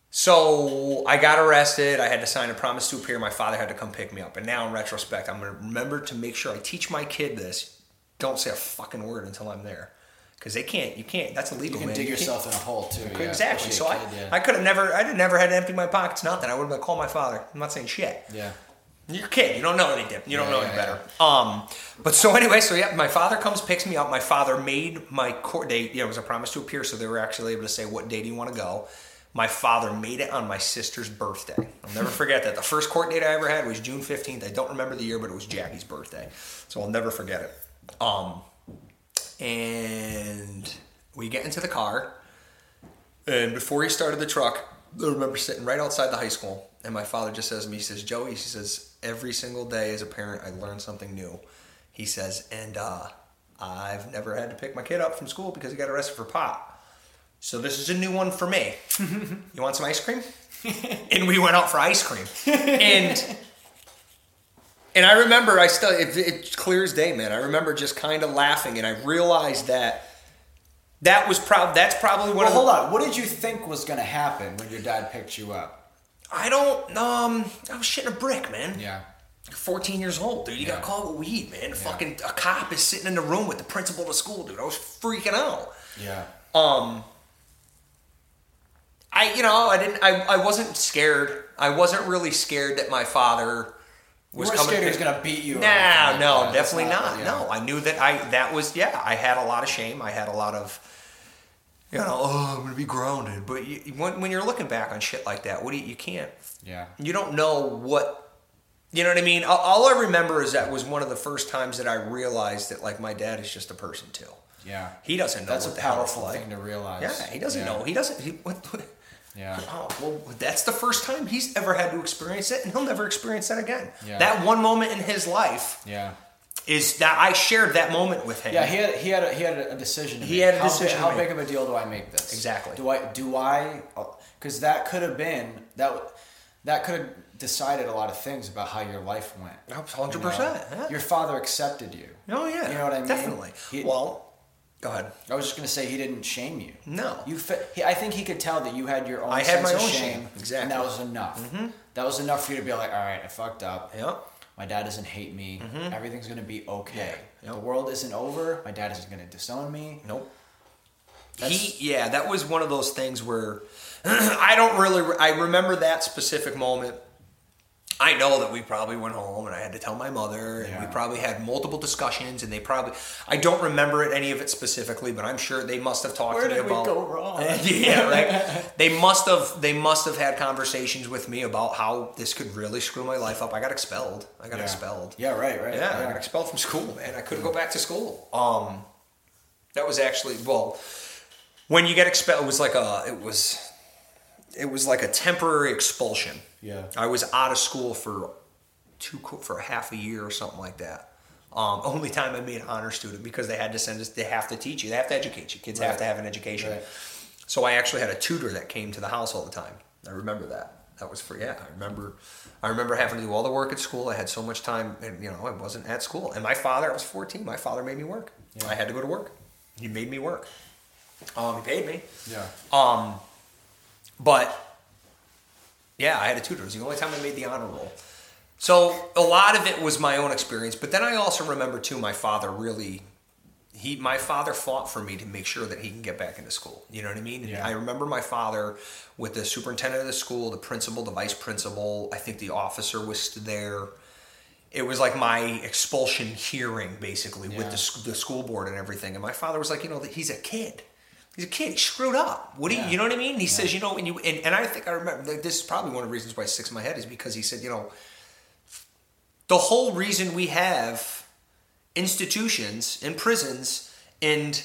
so I got arrested. I had to sign a promise to appear. My father had to come pick me up. And now, in retrospect, I'm going to remember to make sure I teach my kid this. Don't say a fucking word until I'm there, because they can't. You can't. That's illegal. You can man. dig You yourself in a hole too. yeah, exactly. So a I, kid, yeah. I could have never. I'd have never had to empty my pockets. Nothing. I would have called my father. I'm not saying shit. yeah. You're a kid. You don't know any different. You don't Yeah, know yeah, any better. Um, but so anyway, so yeah, my father comes, picks me up. My father made my court date. You know, it was a promise to appear, so they were actually able to say what day do you want to go. My father made it on my sister's birthday. I'll never forget that. The first court date I ever had was June 15th. I don't remember the year, but it was Jackie's birthday, so I'll never forget it. Um, and we get into the car, and before he started the truck, I remember sitting right outside the high school, and my father just says to me, he says, Joey, he says, every single day as a parent, I learn something new. He says, and uh, I've never had to pick my kid up from school because he got arrested for pot. So this is a new one for me. you want some ice cream? and we went out for ice cream. And and I remember I still it, it clear as day, man. I remember just kind of laughing, and I realized that that was prob that's probably one Well, of the, hold on. What did you think was going to happen when your dad picked you up? I don't um I was shitting a brick, man. Yeah. 14 years old, dude. You Yeah. got caught with weed, man. Fucking a cop is sitting in the room with the principal of the school, dude. I was freaking out. Yeah. Um I you know, I didn't I, I wasn't scared. I wasn't really scared that my father was weren't coming scared he was gonna beat you Nah, like no, that. Definitely not- not. yeah. No, I knew that I that was yeah. I had a lot of shame. I had a lot of you know, oh, I'm gonna be grounded. But you, when when you're looking back on shit like that, what do you, you can't Yeah. you don't know what you know what I mean. All, all I remember is that was one of the first times that I realized that like my dad is just a person too. Yeah. He doesn't know That's what a powerful like. thing to realize. Yeah, he doesn't Yeah. know. He doesn't. He, what, what, Yeah. Oh, well, that's the first time he's ever had to experience it, and he'll never experience that again. Yeah. That one moment in his life Yeah. Is that I shared that moment with him. Yeah, he had he had a, he had a decision. He had a how decision Big, how big of a deal do I make this? Exactly. Do I do I? Because that could have been that. That could have decided a lot of things about how your life went. hundred you know? percent. Yeah. Your father accepted you. Oh yeah, You know what I mean? Definitely. He- well, go ahead. I was just gonna say he didn't shame you. No. You. He, I think he could tell that you had your own. I had my own shame, shame. Exactly. And that was enough. Mm-hmm. That was enough for you to be like, all right, I fucked up. Yep. My dad doesn't hate me. Mm-hmm. Everything's gonna be okay. Yeah. The world isn't over. My dad isn't gonna disown me. Nope. That's- he yeah, that was one of those things where I don't really I remember that specific moment. I know that we probably went home and I had to tell my mother and we probably had multiple discussions and they probably I don't remember it, any of it specifically, but I'm sure they must have talked Where to me did we go wrong? yeah, right. They must have they must have had conversations with me about how this could really screw my life up. I got expelled. I got Yeah. expelled. Yeah, right, right. Yeah, I got expelled from school, man. I couldn't go back to school. Um, that was actually well. when you get expelled, it was like a it was it was like a temporary expulsion. Yeah. I was out of school for two for a half a year or something like that. Um, only time I made an honor student because they had to send us. They have to teach you. They have to educate you. Kids have to have an education. Right. So I actually had a tutor that came to the house all the time. I remember that. That was for yeah. I remember. I remember having to do all the work at school. I had so much time, and you know, I wasn't at school. And my father, I was 14. My father made me work. Yeah. I had to go to work. He made me work. Um, he paid me. Yeah. Um, but yeah, I had a tutor. It was the only time I made the honor roll. So a lot of it was my own experience, but then I also remember too my father really he my father fought for me to make sure that he can get back into school. You know what I mean? Yeah. I remember my father with the superintendent of the school, the principal, the vice principal, I think the officer was there. It was like my expulsion hearing basically with the, the school board and everything. And my father was like, you know, that he's a kid. He's a kid. He screwed up. What do you, Yeah. you know what I mean? He says, you know, and you, and, and I think I remember like, this is probably one of the reasons why it sticks in my head is because he said, you know, the whole reason we have institutions and prisons and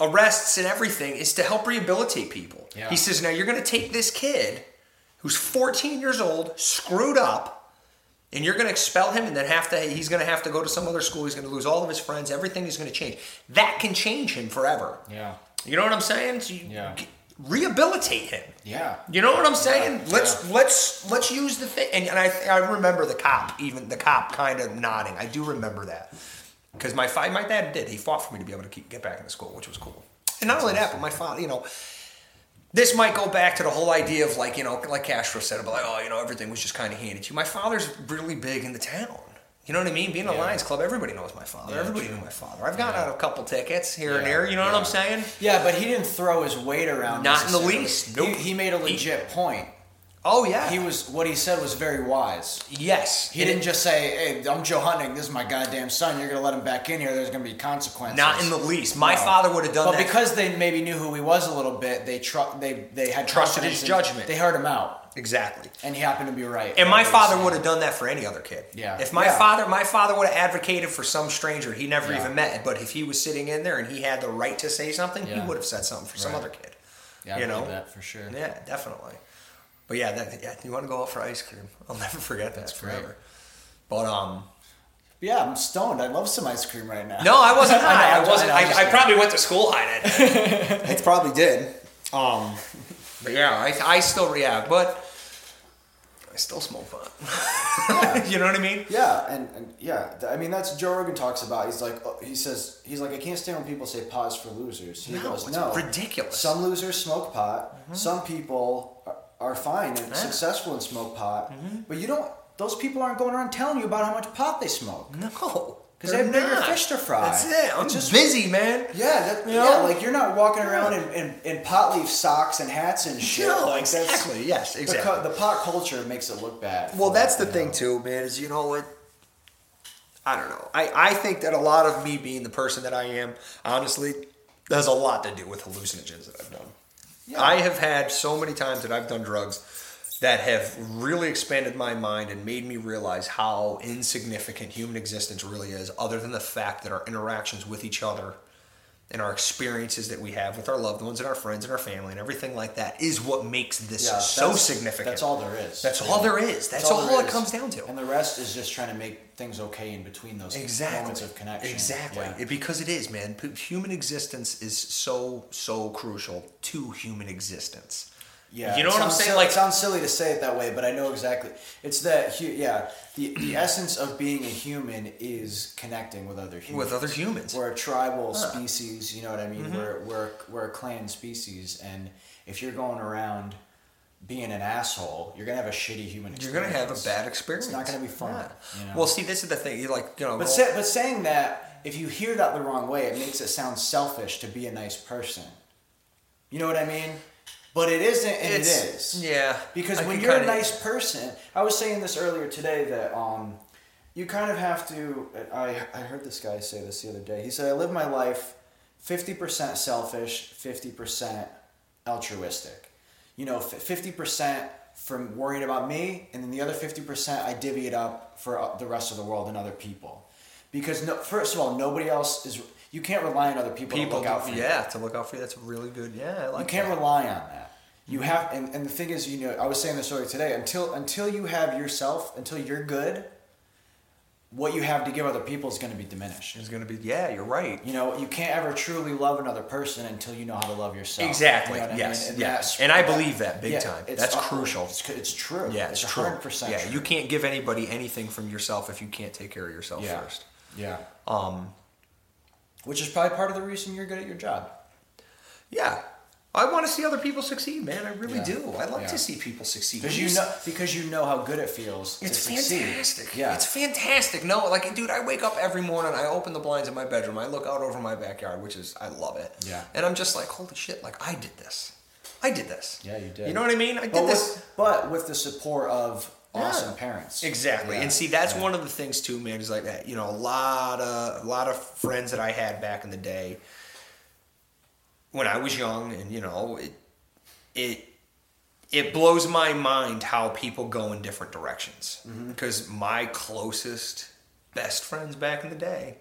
arrests and everything is to help rehabilitate people. Yeah. He says, now you're going to take this kid who's 14 years old, screwed up, and you're going to expel him and then have to he's going to have to go to some other school he's going to lose all of his friends everything is going to change that can change him forever Yeah. You know what i'm saying so you, Yeah. rehabilitate him Yeah. you know what I'm saying? Yeah, let's yeah. let's let's use the thing. And, and I I remember the cop, even the cop, kind of nodding. I do remember that because my fa- my dad did. He fought for me to be able to keep, get back into school, which was cool. And not only that, but my father, you know, this might go back to the whole idea of like you know, like Castro said about like oh you know everything was just kind of handed to you. My father's really big in the town. You know what I mean? Being a Yeah. Lions Club, everybody knows my father. Yeah, everybody true. knew my father. I've gotten Yeah. out a couple tickets here and there. You know what. I'm saying? Yeah, but he didn't throw his weight around. Not in the least. He, Nope. he made a legit point. Oh yeah. He was what he said was very wise. yes. He didn't it- just say, "Hey, I'm Joe Hutnick. This is my goddamn son. You're gonna let him back in here. There's gonna be consequences." Not in the least. My No. father would have done But that. because they maybe knew who he was a little bit, they tru- they they had Trusted his in- judgment. They heard him out, exactly. and he happened to be right. And my That's what he father said. would have done that for any other kid. Yeah. If my Yeah. father, my father would have advocated for some stranger he never Yeah. even met, but if he was sitting in there and he had the right to say something, he would have said something for some other kid. Yeah, you believe know? that for sure. Yeah, definitely. But yeah, that, yeah, you want to go out for ice cream? I'll never forget that That's great. forever. But um, Yeah, I'm stoned. I love some ice cream right now. no, I wasn't I know, high. I, I'm wasn't. I'm I, I probably went to school high then. it probably did. Um, but yeah, I, I still react, but I still smoke pot. you know what I mean? Yeah, and, and yeah, I mean that's Joe Rogan talks about. He's like, uh, he says, he's like, I can't stand when people say pause for losers. He No, goes, it's no, ridiculous. Some losers smoke pot. Some people are, are fine and Yeah. successful in smoke pot, but you don't. Those people aren't going around telling you about how much pot they smoke. No, 'Cause they have bigger fish to fry. That's it. I'm just busy, man. Yeah, that, You yeah, like you're not walking around in, in, in pot leaf socks and hats and shit. No, like exactly. Yes, the exactly. co- The, pot culture makes it look bad. Well, that's the thing know? too, man. Is you know what? I don't know. I I think that a lot of me being the person that I am, honestly, has a lot to do with hallucinogens that I've done. Yeah. I have had so many times that I've done drugs that have really expanded my mind and made me realize how insignificant human existence really is, other than the fact that our interactions with each other and our experiences that we have with our loved ones and our friends and our family and everything like that is what makes this Yeah, so that's- significant. That's all there is. That's Yeah. all there is. That's, all, there it comes down to. And the rest is just trying to make things okay in between those Exactly. moments of connection. Exactly. Yeah. It- because it is, man. P- Human existence is so so crucial to human existence. Yeah, You know what I'm saying? silly- Like- it sounds silly to say it that way, but I know exactly. It's that, yeah, the, the essence of being a human is connecting with other humans. With other humans. We're a tribal Huh. Mm-hmm. species, you know what I mean? We're, we're, we're a clan species, and if you're going around being an asshole, you're going to have a shitty human experience. You're gonna have a bad experience. It's not going to be fun. Yeah. you know? Well, see, this is the thing. You're like, you know, But, say, but saying that, if you hear that the wrong way, it makes it sound selfish to be a nice person. You know what I mean? But it isn't, and it's, it is. Yeah. Because I when you're a nice person, I was saying this earlier today that um, you kind of have to. I I heard this guy say this the other day. He said, "I live my life fifty percent selfish, fifty percent altruistic. You know, fifty percent from worrying about me, and then the other fifty percent I divvy it up for uh, the rest of the world and other people. Because no, first of all, nobody else is. You can't rely on other people, People, to look out for you. yeah, to look out for you. That's really good. Yeah, I like You can't that. rely on that. You have, and, and the thing is, you know, I was saying this earlier today. Until until you have yourself, until you're good, what you have to give other people is going to be diminished. It's gonna be. Yeah, you're right. You know, you can't ever truly love another person until you know how to love yourself. Exactly. You know what I yes. mean? And yes. And I believe that big yeah, time. That's uh, crucial. It's, it's true. Yeah, it's, true. 100% Yeah, true. you can't give anybody anything from yourself if you can't take care of yourself Yeah. first. Yeah. Um, Which is probably part of the reason you're good at your job. yeah. I want to see other people succeed, man. I really Yeah. do. I like Yeah. to see people succeed. Because you know, because you know how good it feels. It's to succeed. fantastic. Yeah. It's fantastic. No, like, dude, I wake up every morning, I open the blinds in my bedroom, I look out over my backyard, which is, I love it. Yeah. And I'm just like, holy shit, like, I did this. I did this. Yeah, you did. You know what I mean? I did but this. but with the support of awesome parents. Exactly. Yeah. And see, that's Yeah. one of the things too, man. Is like that. You know, a lot of a lot of friends that I had back in the day when I was young, and you know, it it it blows my mind how people go in different directions. Mm-hmm. Because my closest best friends back in the day,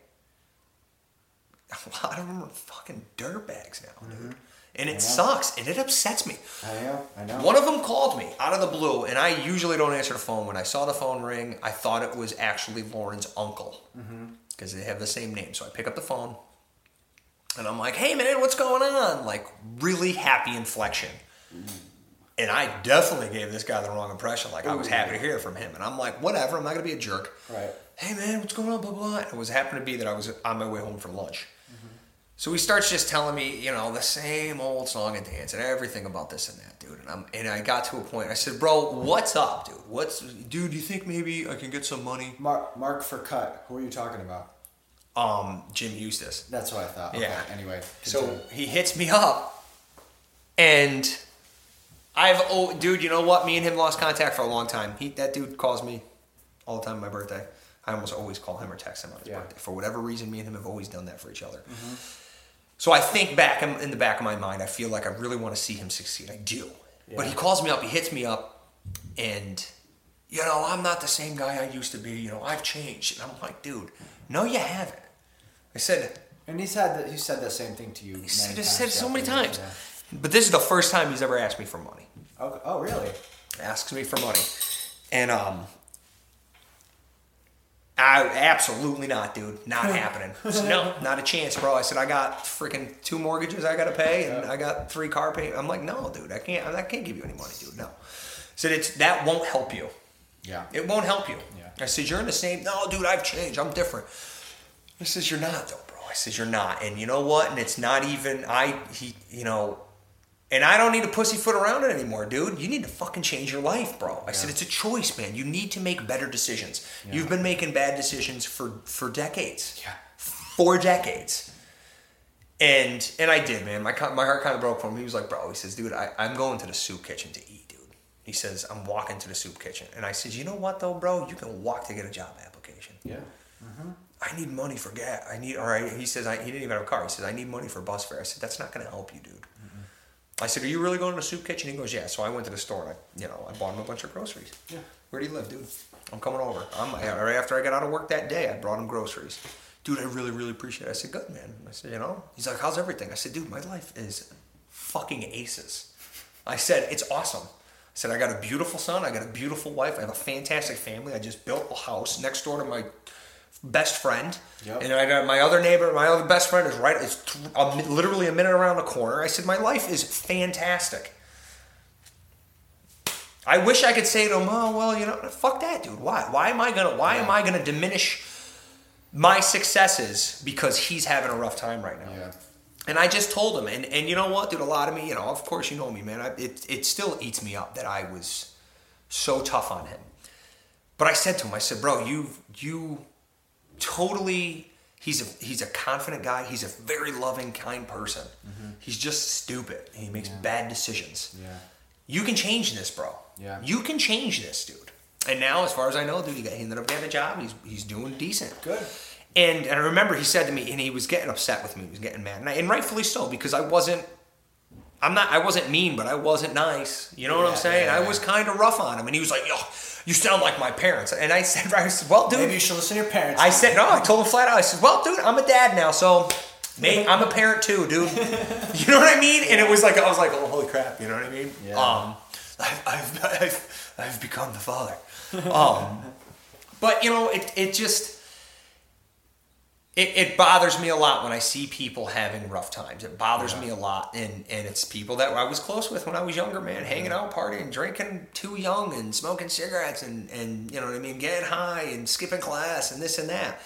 a lot of them are fucking dirtbags now, dude. And it sucks, and it upsets me. I know. I know. One of them called me out of the blue, and I usually don't answer the phone. When I saw the phone ring, I thought it was actually Lauren's uncle mm-hmm. because they have the same name. So I pick up the phone, and I'm like, "Hey, man, what's going on?" Like, really happy inflection. Mm. And I definitely gave this guy the wrong impression. Like, I was happy to hear from him, and I'm like, "Whatever, I'm not gonna be a jerk." Right. Hey, man, what's going on? Blah blah. And it was happened to be that I was on my way home from lunch. So he starts just telling me, you know, the same old song and dance and everything about this and that, dude. And I'm and I got to a point. I said, "Bro, what's up, dude? What's dude? Do You think maybe I can get some money?" Mark, Mark for cut. Who are you talking about? Um, Jim Eustace. That's what I thought. Okay, Yeah. Anyway. So he hits me up, and I've oh, dude, you know what? Me and him lost contact for a long time. He that dude calls me all the time on my birthday. I almost always call him or text him on his Yeah. birthday. For whatever reason, me and him have always done that for each other. So I think back in, the back of my mind, I feel like I really want to see him succeed. I do. But he calls me up, he hits me up, and you know, I'm not the same guy I used to be. You know, I've changed. And I'm like, dude, no, you haven't. I said, And he's had that. He said the same thing to you. he said, many said so many times. yeah. But this is the first time he's ever asked me for money. Okay. Oh, really? Asks me for money. And um I absolutely not, dude. Not happening. Said, no, not a chance, bro. I said I got freaking two mortgages I gotta pay and I got three car payments. I'm like, no, dude, I can't I can't give you any money, dude. No. I said it's that won't help you. Yeah. It won't help you. Yeah. I said, You're in the same. No, dude, I've changed. I'm different. I says, You're not, though, bro. I says, You're not. And you know what? And it's not even, I, he, you know, and I don't need to pussyfoot around it anymore, dude. You need to fucking change your life, bro. I said, It's a choice, man. You need to make better decisions. You've been making bad decisions for, for decades. Yeah. Four decades. And and I did, man. My my heart kind of broke for him. He was like, bro, he says, dude, I, I'm going to the soup kitchen to eat, dude. He says, I'm walking to the soup kitchen. And I said, you know what, though, bro? You can walk to get a job application. Yeah. Mm-hmm. I need money for gas. I need, all right. He says, I, he didn't even have a car. He says, I need money for bus fare. I said, that's not going to help you, dude. I said, are you really going to the soup kitchen? He goes, yeah. So I went to the store and I, you know, I bought him a bunch of groceries. Yeah. Where do you live, dude? I'm coming over. I'm, right after I got out of work that day, I brought him groceries. Dude, I really, really appreciate it. I said, good, man. I said, you know? He's like, how's everything? I said, dude, my life is fucking aces. I said, it's awesome. I said, I got a beautiful son. I got a beautiful wife. I have a fantastic family. I just built a house next door to my best friend. Yep. And I got my other neighbor, my other best friend is right, is th- a literally a minute around the corner. I said, my life is fantastic. I wish I could say to him, oh well, you know, fuck that, dude. Why? Why am I gonna? Why am I gonna diminish my successes because he's having a rough time right now? Yeah. And I just told him, and, and you know what, dude, a lot of me, you know, of course you know me, man. I, it, it still eats me up that I was so tough on him. But I said to him, I said, bro, you you totally he's a he's a confident guy. He's a very loving, kind person. Mm-hmm. He's just stupid. And he makes bad decisions. Yeah. You can change this, bro. Yeah. You can change this, dude. And now, as far as I know, dude, he, got, he ended up getting a job. He's he's doing decent. Good. And, and I remember he said to me, and he was getting upset with me. He was getting mad, and, I, and rightfully so because I wasn't. I'm not. I wasn't mean, but I wasn't nice. You know what I'm saying? yeah, I was kind of rough on him, and he was like, "Yo, you sound like my parents." And I said, "I said, well, dude." Maybe you should listen to your parents. I said, no, I told him flat out. I said, well, dude, I'm a dad now, so Mate, I'm a parent too, dude. You know what I mean? And it was like I was like, oh, holy crap! You know what I mean? Yeah. Um, I've, I've, I've, I've become the father. Um, but you know, it it just it, it bothers me a lot when I see people having rough times. It bothers me a lot, and and it's people that I was close with when I was younger, man, hanging out, partying, drinking too young, and smoking cigarettes, and and you know what I mean, getting high and skipping class and this and that.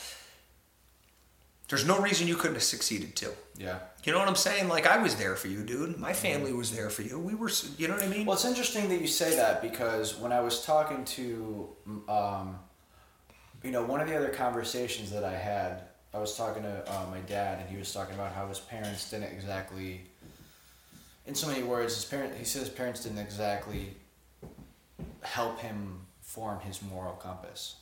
There's no reason you couldn't have succeeded too. Yeah. You know what I'm saying? Like I was there for you, dude. My family was there for you. We were, you know what I mean? Well, it's interesting that you say that because when I was talking to, um, you know, one of the other conversations that I had, I was talking to uh, my dad, and he was talking about how his parents didn't exactly, in so many words, his parent. He said his parents didn't exactly help him form his moral compass.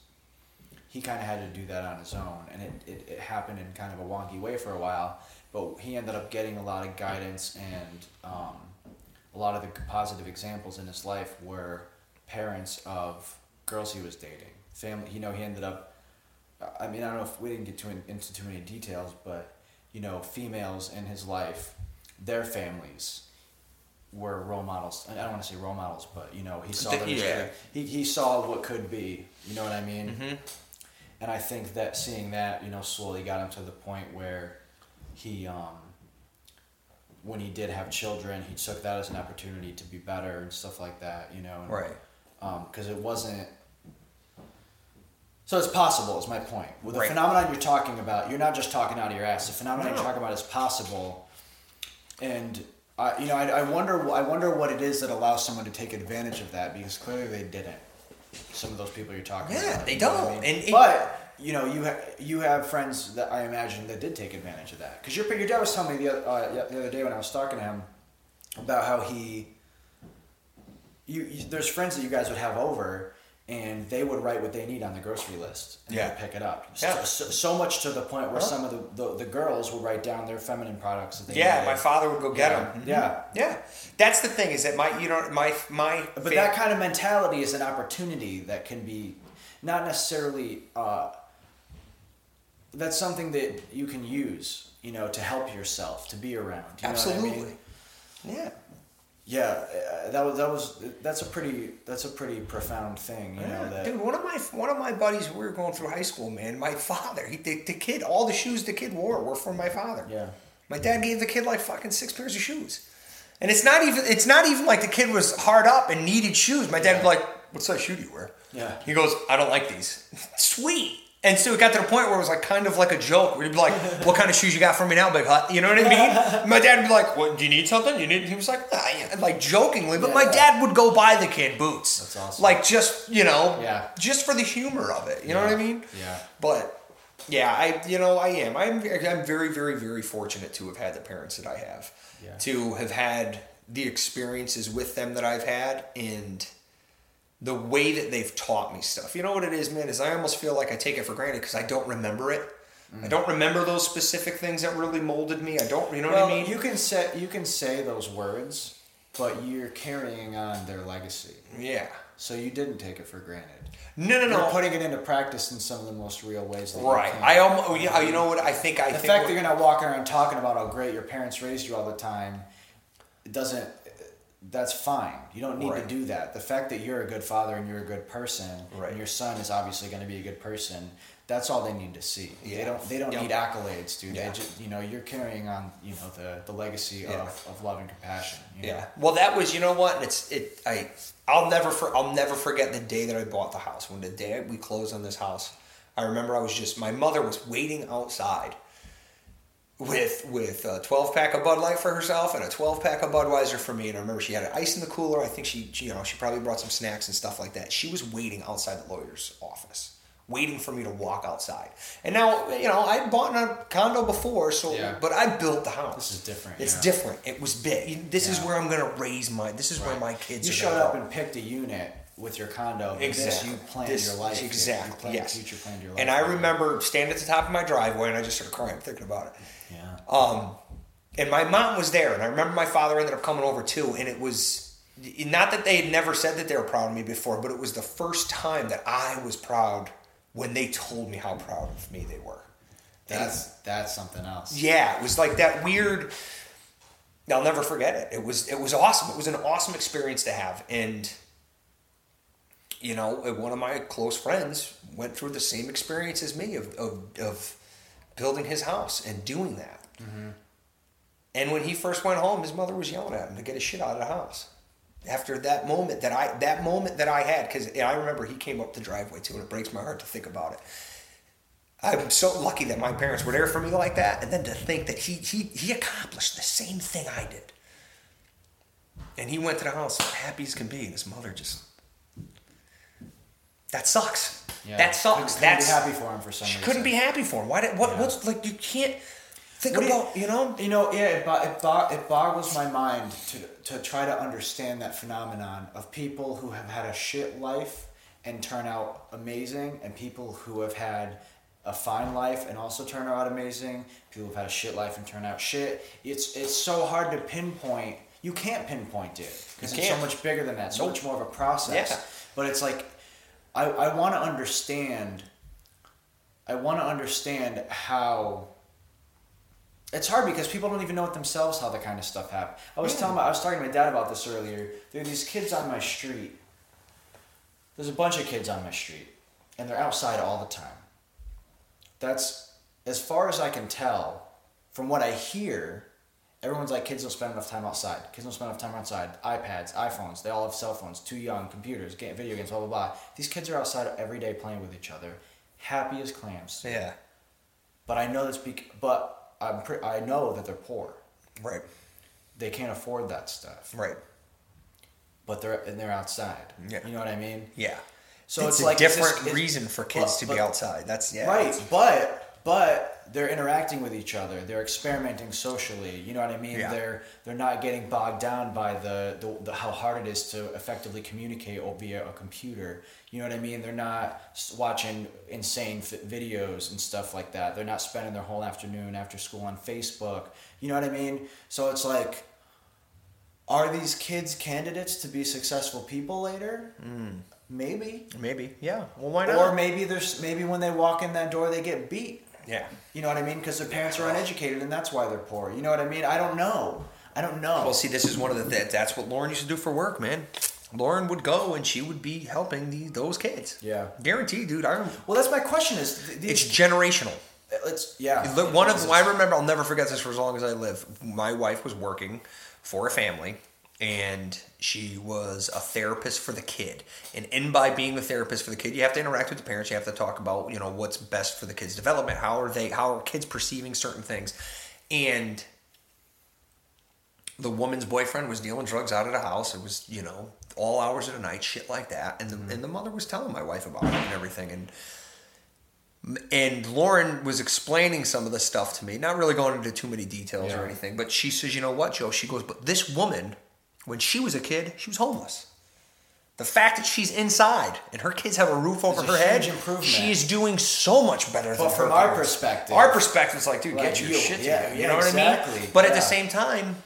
He kind of had to do that on his own, and it, it, it happened in kind of a wonky way for a while. But he ended up getting a lot of guidance and um, a lot of the positive examples in his life were parents of girls he was dating. Family, you know, he ended up. I mean, I don't know if we didn't get too in, into too many details, but you know, females in his life, their families were role models. I don't want to say role models, but you know, he saw them. as Yeah. He he saw what could be. You know what I mean? Mhm. And I think that seeing that, you know, slowly got him to the point where he, um, when he did have children, he took that as an opportunity to be better and stuff like that, you know. and- Right. because it wasn't. So it's possible. Is my point. With the Right. phenomenon you're talking about, you're not just talking out of your ass. The phenomenon No. you're talking about is possible, and I, you know, I, I wonder. I wonder what it is that allows someone to take advantage of that because clearly they didn't. Some of those people you're talking Yeah, about. they you know I don't. mean? And it- but you know, you ha- you have friends that I imagine that did take advantage of that. Because your your dad was telling me the other, uh, the other day when I was talking to him about how he you, you there's friends that you guys would have over and they would write what they need on the grocery list and Yeah. pick it up Yeah. so, so, much to the point where Huh? some of the, the, the girls would write down their feminine products that they Yeah, needed. my father would go get Yeah. them. Yeah. Yeah, that's the thing is that my, you know, my my. but fa- that kind of mentality is an opportunity that can be not necessarily uh, that's something that you can use you know to help yourself to be around you know what I absolutely. mean? Yeah. Yeah uh, that was that was that's a pretty that's a pretty profound thing you know that Dude, one of my one of my buddies, we were going through high school, man. My father, he, the, the kid, all the shoes the kid wore were from my father. yeah My dad gave the kid like fucking six pairs of shoes, and it's not even it's not even like the kid was hard up and needed shoes. My dad be like, "What size shoe do you wear?" Yeah. He goes, "I don't like these." Sweet. And so it got to the point where it was like kind of like a joke. Where he'd be like, "What kind of shoes you got for me now, big hut?" You know what I mean? my dad would be like, "What? Do you need something? You need?" He was like, ah, yeah," like jokingly, but my dad would go buy the kid boots. That's awesome. Like just you know, Yeah. just for the humor of it. You know what I mean? Yeah. But yeah, I you know I am. I'm I'm very very very fortunate to have had the parents that I have. Yeah. To have had the experiences with them that I've had and the way that they've taught me stuff. You know what it is, man, is I almost feel like I take it for granted because I don't remember it. I mm. don't remember those specific things that really molded me. I don't, you know well, what I mean? you can say you can say those words, but you're carrying on their legacy. yeah. So you didn't take it for granted. No, no, You're no. putting it into practice in some of the most real ways. That right. I almost, oh, you know, you know what I think. I the think fact that you're not walking around talking about how great your parents raised you all the time, it doesn't. That's fine. You don't need Right. to do that. The fact that you're a good father and you're a good person, Right. and your son is obviously going to be a good person. That's all they need to see. They don't. They don't Yep. need accolades, dude. Yeah. They just, you know, you're carrying on. You know the the legacy Yeah. of, of love and compassion. you know? Yeah. Well, that was you know what? It's it. I I'll never for I'll never forget the day that I bought the house. When the day we closed on this house, I remember I was just my mother was waiting outside with with a twelve pack of Bud Light for herself and a twelve pack of Budweiser for me. And I remember she had an ice in the cooler. I think she, she you know she probably brought some snacks and stuff like that. She was waiting outside the lawyer's office. Waiting for me to walk outside, and now you know I'd bought in a condo before, so Yeah. but I built the house. This is different, It's yeah. different. It was big. This is where I'm gonna raise my. This is where my kids. You showed up and picked a unit with your condo. Exactly. you planned This- your life. here. You Exactly. planned yes. Future planned your life. and I remember standing at the top of my driveway, and I just started crying thinking about it. Um, and my mom was there, and I remember my father ended up coming over too. And it was not that they had never said that they were proud of me before, but it was the first time that I was proud when they told me how proud of me they were. That's that's something else. Yeah, it was like that weird. I'll never forget it. It was it was awesome. It was an awesome experience to have, and you know, one of my close friends went through the same experience as me of of, of building his house and doing that. Mm-hmm. And when he first went home, his mother was yelling at him to get his shit out of the house. After that moment that I that moment that I had, because I remember he came up the driveway too, and it breaks my heart to think about it. I'm so lucky that my parents were there for me like that, and then to think that he he he accomplished the same thing I did. And he went to the house happy as can be, and his mother just that sucks. Yeah. That sucks. Couldn't- couldn't That's be happy for him for some She reason. couldn't be happy for him. Why? Did, what? Yeah. What's like? You can't think What do you- about. You know. You know, yeah, it, it, it boggles my mind to, to try to understand that phenomenon of people who have had a shit life and turn out amazing, and people who have had a fine life and also turn out amazing. People who've had a shit life and turn out shit. It's it's so hard to pinpoint. You can't pinpoint it because it's so much bigger than that. So Nope. much more of a process. Yeah. But it's like, I I want to understand. I want to understand how it's hard because people don't even know it themselves how that kind of stuff happens. I was telling my, I was talking to my dad about this earlier. There are these kids on my street. There's a bunch of kids on my street, and they're outside all the time. That's as far as I can tell, from what I hear. Everyone's like, kids don't spend enough time outside. Kids don't spend enough time outside. iPads, iPhones, they all have cell phones. Too young, computers, game, video games, blah blah blah. These kids are outside every day playing with each other, happy as clams. Yeah. But I know this bec- but I'm pre- I know that they're poor. Right. They can't afford that stuff. Right. But they're and they're outside. Yeah. You know what I mean? Yeah. So it's, it's, a like different reason for kids but- to be outside. That's yeah. Right. But but they're interacting with each other. They're experimenting socially. You know what I mean? Yeah. They're they're not getting bogged down by the, the, the how hard it is to effectively communicate via a computer. You know what I mean? They're not watching insane f- videos and stuff like that. They're not spending their whole afternoon after school on Facebook. You know what I mean? So it's like are these kids candidates to be successful people later? Hmm. Maybe. Maybe. Yeah. Well, why not? Or maybe there's maybe when they walk in that door they get beat. Yeah. You know what I mean? Because their parents are uneducated and that's why they're poor. You know what I mean? I don't know. I don't know. Well, see, this is one of the that, that's what Lauren used to do for work, man. Lauren would go and she would be helping the, those kids. Yeah. Guaranteed, dude. I don't. well, that's my question. Is th- it's generational. Uh, it's yeah. Look, One of I remember. I'll never forget this for as long as I live. My wife was working for a family, and she was a therapist for the kid. And in by being the therapist for the kid, you have to interact with the parents. You have to talk about you know what's best for the kid's development. How are they? How are kids perceiving certain things? And the woman's boyfriend was dealing drugs out of the house. It was you know all hours of the night, shit like that. And the mm-hmm. and the mother was telling my wife about it and everything. And and Lauren was explaining some of the stuff to me, not really going into too many details Yeah. or anything, but she says, you know what, Joe? She goes, but this woman, when she was a kid, she was homeless. The fact that she's inside and her kids have a roof over her head, improvement. she's doing so much better But than from her our parents. perspective- Our perspective is like, dude, Like get your you- shit yeah, together. You yeah, know what I exactly, mean? But at the yeah. same time,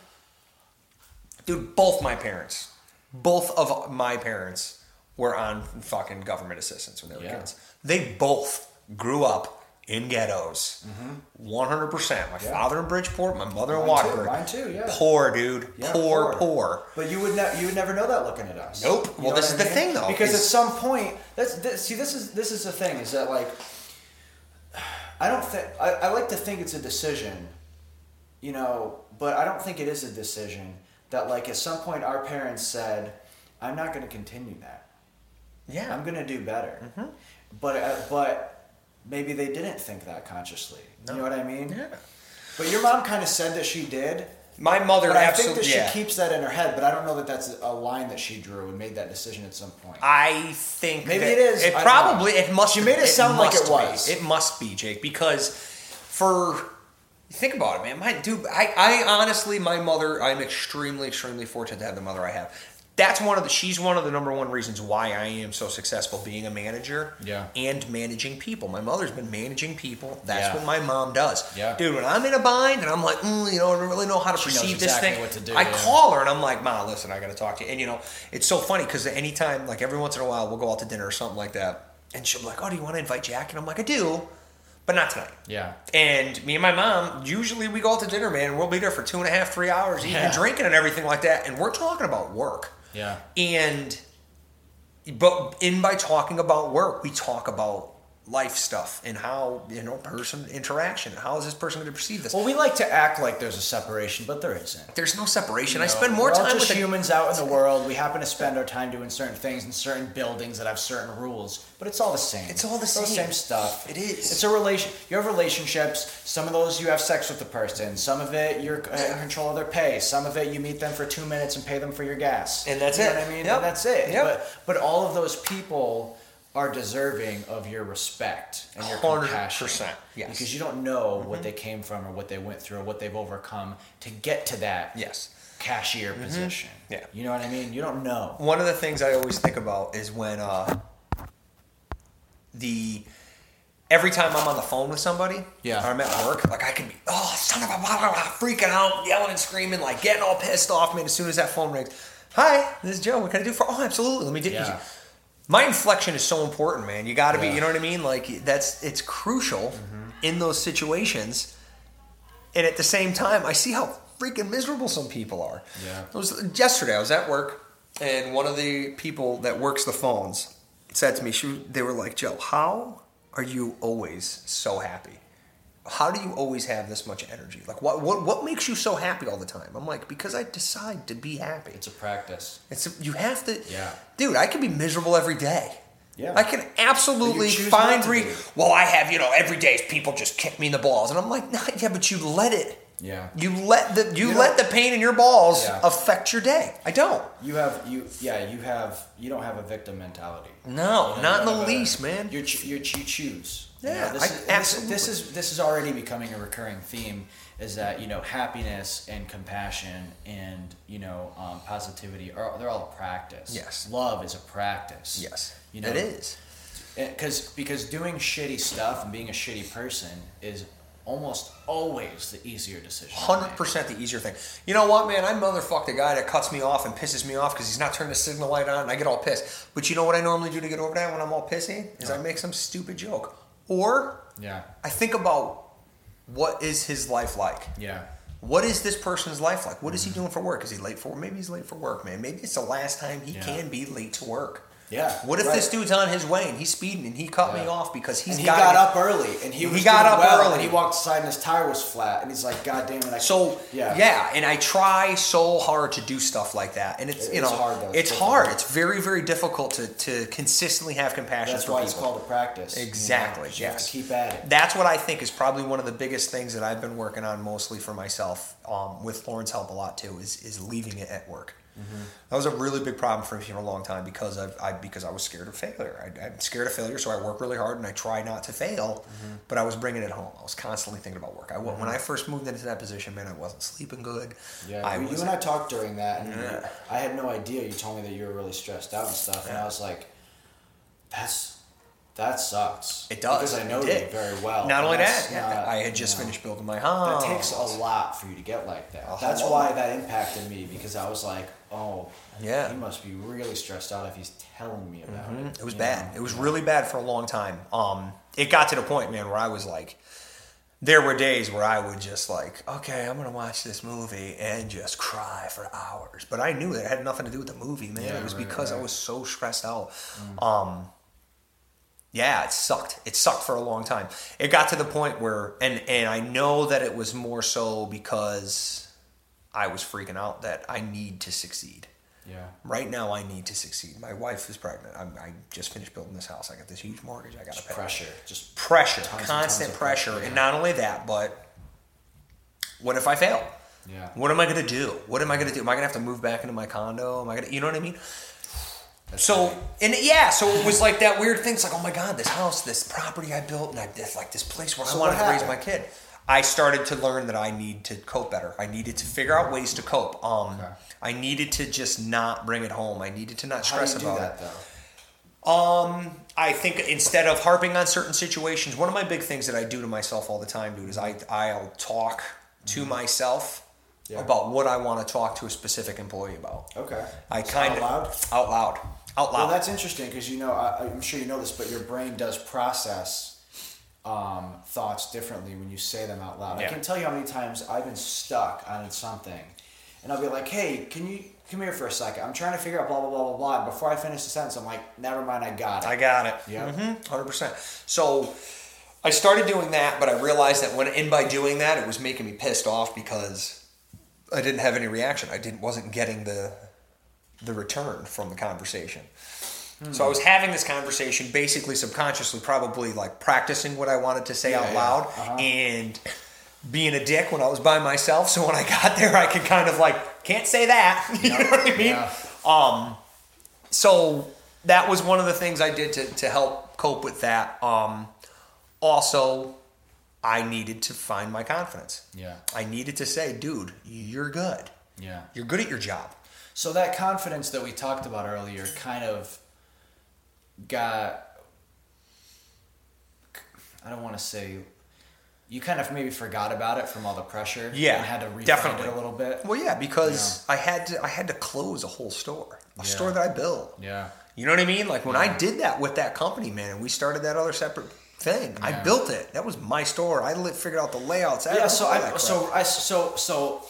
dude, both my parents, both of my parents were on fucking government assistance when they were Yeah. kids. They both grew up in ghettos. One hundred percent. My Mm-hmm. Yeah. father in Bridgeport, my mother in too, mine too, yeah. Poor dude. Yeah, poor, poor. But you would ne- you would never know that looking at us. Nope. You Well, this is the thing, though, Because at some point, that's this, see this is this is the thing is that like I don't think I, I like to think it's a decision, you know, but I don't think it is a decision that like at some point our parents said, I'm not going to continue that. Yeah. I'm going to do better. Mm-hmm. But uh, but maybe they didn't think that consciously. You know what I mean? Yeah. But your mom kind of said that she did. My mother But I think absolutely. that yeah. she keeps that in her head, but I don't know that that's a line that she drew and made that decision at some point. I think Maybe that it is. It I probably it must. She made it sound like it was. Be. It must be Jake because for think about it, man. My dude, I, I honestly, my mother, I'm extremely, extremely fortunate to have the mother I have. That's one of the. She's one of the number one reasons why I am so successful being a manager. Yeah. And managing people. My mother's been managing people. That's Yeah. what my mom does. Yeah. Dude, when I'm in a bind and I'm like, mm, you know, I don't really know how to She perceive exactly this thing, what to do, I yeah. call her and I'm like, Ma, listen, I got to talk to you. And you know, it's so funny because anytime, like every once in a while, we'll go out to dinner or something like that, and she'll be like, Oh, do you want to invite Jack? And I'm like, I do, but not tonight. Yeah. And me and my mom, usually we go out to dinner, man, and we'll be there for two and a half, three hours, eating and drinking and everything like that. And we're talking about work. Yeah. And, but in by talking about work, we talk about life stuff and how, you know, person interaction. How is this person going to perceive this? Well, we like to act like there's a separation, but there isn't. There's no separation. I You know, spend more time just with the, humans out in the world. We happen to spend our time doing certain things in certain buildings that have certain rules, but it's all the same. It's all the It's same. stuff. It is. It's a relation. You have relationships. Some of those you have sex with the person. Some of it you're uh, in control of their pay. Some of it you meet them for two minutes and pay them for your gas. And that's you it. Know what I mean, Yep. and that's it. Yep. But but all of those people are deserving of your respect and your 100%, compassion. yes. Because you don't know what they came from or what they went through or what they've overcome to get to that yes. cashier position. Mm-hmm. Yeah. You know what I mean? You don't know. One of the things I always think about is when uh, the every time I'm on the phone with somebody, Yeah. or I'm at work, like I can be, oh son of a blah, blah, blah, freaking out, yelling and screaming, like getting all pissed off. Man, as soon as that phone rings, hi, this is Joe. What can I do for? Oh, absolutely. Let me do. Yeah. My inflection is so important, man. You got to be. Yeah. Mm-hmm. You know what I mean? Like that's it's crucial in those situations. And at the same time, I see how freaking miserable some people are. Yeah. It was yesterday. I was at work, and one of the people that works the phones said to me, she, they were like, "Joe, how are you always so happy? How do you always have this much energy? Like, what what what makes you so happy all the time?" I'm like, "Because I decide to be happy. It's a practice. It's you have to. Yeah. dude, I can be miserable every day." Yeah. I can absolutely find re- well, I have you know every day people just kick me in the balls, and I'm like, nah, yeah, but you let it. Yeah. You let the you, You let the pain in your balls Yeah. affect your day. I don't. You have you yeah you have you don't have a victim mentality. No, You know, not in the have a- least, man. You you ch- choose. You Yeah, know, this, I- is, this, absolutely. this is this is already becoming a recurring theme. Is that you know happiness and compassion and you know um, positivity are they're all a practice. Yes. Love is a practice. Yes, You know it is. because because doing shitty stuff and being a shitty person is almost always the easier decision. Hundred percent the easier thing. You know what, man? I motherfuck the guy that cuts me off and pisses me off because he's not turning the signal light on, and I get all pissed. But you know what I normally do to get over that when I'm all pissy is I make some stupid joke, or Yeah. I think about what is his life like. Yeah. What is this person's life like? What is he mm-hmm. doing for work? Is he late for? Maybe he's late for work, man. Maybe it's the last time he Yeah. can be late to work. Yeah, What if right. this dude's on his way and he's speeding and he cut me off because he's and he got up early, and he He got up well, early. and he walked aside, and his tire was flat, and he's like, "God damn it!" I So yeah, yeah. and I try so hard to do stuff like that, and it's It- you it's know hard, though. It's it's difficult. hard. It's very very difficult to to consistently have compassion That's for why people. it's called a practice. know? Exactly, You have to yes. keep at it. That's what I think is probably one of the biggest things that I've been working on mostly for myself, um, with Lauren's help a lot too, is is leaving it at work. Mm-hmm. That was a really big problem for me for a long time because I, I because I was scared of failure. I, I'm scared of failure, so I work really hard and I try not to fail. Mm-hmm. But I was bringing it home. I was constantly thinking about work. I wa- when I first moved into that position, man, I wasn't sleeping good. Yeah, I you, was, and I talked during that, and Yeah. I had no idea. You told me that you were really stressed out and stuff, and I was like, "That's that sucks." It does. because I know you very well. Not only that, yeah, not, I had you just know, finished building my house. That takes a lot for you to get like that. That's why that impacted me because I was like, "Oh, Yeah. he must be really stressed out if he's telling me about it." It was bad. know? It was really bad for a long time. Um, it got to the point, man, where I was like, there were days where I would just like, okay, I'm gonna watch this movie and just cry for hours. But I knew that it had nothing to do with the movie, man. Yeah, it was right, because I was so stressed out. Um, yeah, it sucked. It sucked for a long time. It got to the point where, and and I know that it was more so because I was freaking out that I need to succeed Yeah. right now I need to succeed. My wife is pregnant. I'm, I just finished building this house. I got this huge mortgage. I got to pay. pressure. Just Pressure, Tons constant tons pressure, pressure, and not only that, but what if I fail? yeah. What am I gonna do? What am I gonna do? Am I gonna have to move back into my condo? Am I gonna, you know what I mean? That's So right. and yeah, so it was like that weird thing. It's like, oh my god, this house, this property I built, and I did like this place where So I wanted to raise my kid. I started to learn that I need to cope better. I needed to figure out ways to cope. Um, Okay. I needed to just not bring it home. I needed to not how do stress about that it. though? Um, I think instead of harping on certain situations, one of my big things that I do to myself all the time, dude, is I I'll talk to myself Mm-hmm. Yeah. about what I want to talk to a specific employee about. Okay. I kind out of loud? out loud, out loud. Well, that's interesting because you know I, I'm sure you know this, but your brain does process um, thoughts differently when you say them out loud. I can't tell you how many times I've been stuck on something, and I'll be like, "Hey, can you come here for a second? I'm trying to figure out blah blah blah blah blah." And before I finish the sentence, I'm like, "Never mind, I got it." I got it. Yeah. Mhm, 100%. So I started doing that, but I realized that when and by doing that, it was making me pissed off because I didn't have any reaction. I didn't wasn't getting the the return from the conversation. So I was having this conversation basically subconsciously, probably like practicing what I wanted to say Yeah, out yeah. loud Uh-huh. and being a dick when I was by myself. So when I got there, I could kind of like, can't say that. you know what I mean? Yeah. Um, so that was one of the things I did to, to help cope with that. Um, also, I needed to find my confidence. Yeah. I needed to say, dude, you're good. Yeah. You're good at your job. So that confidence that we talked about earlier kind of got I don't want to say you kind of maybe forgot about it from all the pressure Yeah, and had to refine definitely. it a little bit. Well, yeah, because I had to I had to close a whole store, a Yeah. store that I built. Yeah. You know what I mean? Like when I did that with that company, man, and we started that other separate thing. I built it. That was my store. I figured out the layouts. Yeah, so I so I so so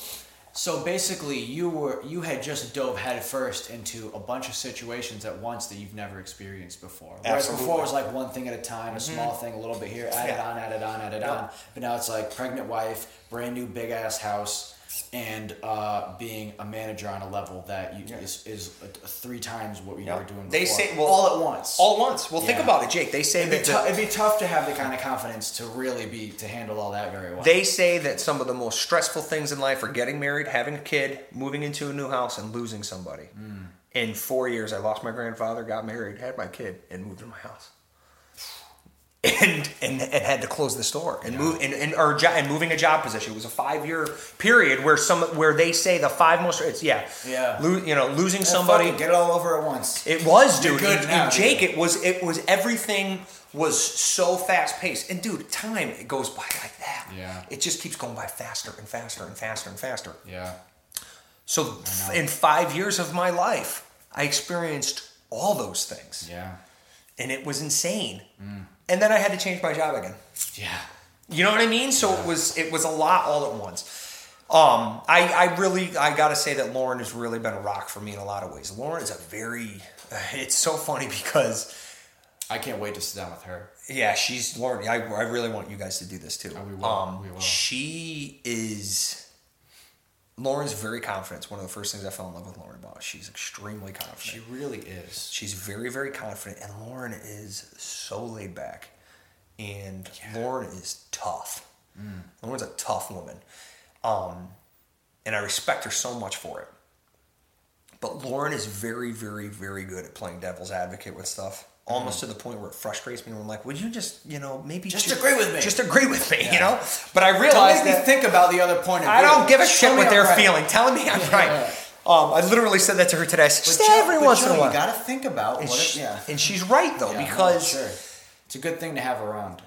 so basically you were you had just dove headfirst into a bunch of situations at once that you've never experienced before. Whereas Absolutely. before it was like one thing at a time, a mm-hmm. small thing, a little bit here, add it Yeah. on, add it on, add it Yeah. on. But now it's like pregnant wife, brand new big ass house, and uh, being a manager on a level that you, is is a, a three times what you Yeah. were doing. They say- well, all at once. all at once. Well, think about it, Jake. They say It'd be, that the- it'd be tough to have the kind of confidence to really be to handle all that very well. They say that some of the most stressful things in life are getting married, having a kid, moving into a new house, and losing somebody. In four years, I lost my grandfather, got married, had my kid, and moved to my house. And, and and had to close the store and move and, and or jo- and moving a job position. It was a five year period where some where they say the five most it's yeah Yeah. lo- you know losing Yeah, somebody get it all over at once. it was, You're dude. good and, and dude. Jake, it was it was everything was so fast paced. And dude, time it goes by like that. Yeah. It just keeps going by faster and faster and faster and faster. Yeah. So in five years of my life, I experienced all those things. Yeah. And it was insane. And then I had to change my job again. Yeah. You know what I mean? So it was it was a lot all at once. Um, I, I really I gotta say that Lauren has really been a rock for me in a lot of ways. Lauren is a very it's so funny because I can't wait to sit down with her. yeah, she's Lauren. I, I really want you guys to do this too. Oh, we will, Um, we will. She is. Lauren's very confident. It's one of the first things I fell in love with Lauren about. She's extremely confident. She really is. She's very, very confident, and Lauren is so laid back. And Lauren is tough. Mm. Lauren's a tough woman, um, and I respect her so much for it. But Lauren is very, very, very good at playing devil's advocate with stuff. Almost to the point where it frustrates me. When I'm like, "Would you just, you know, maybe Just ju- agree with me." Just agree with me, you know." But I realize make me that think about the other point of I don't give a Just shit what I'm they're right. feeling. Telling me I'm Yeah. right. Um, I literally said that to her today. Said, "Just Joe- every once Joe, in a while. you gotta think about And, what. sh- It, yeah. and she's right though Yeah, because sure. it's a good thing to have around.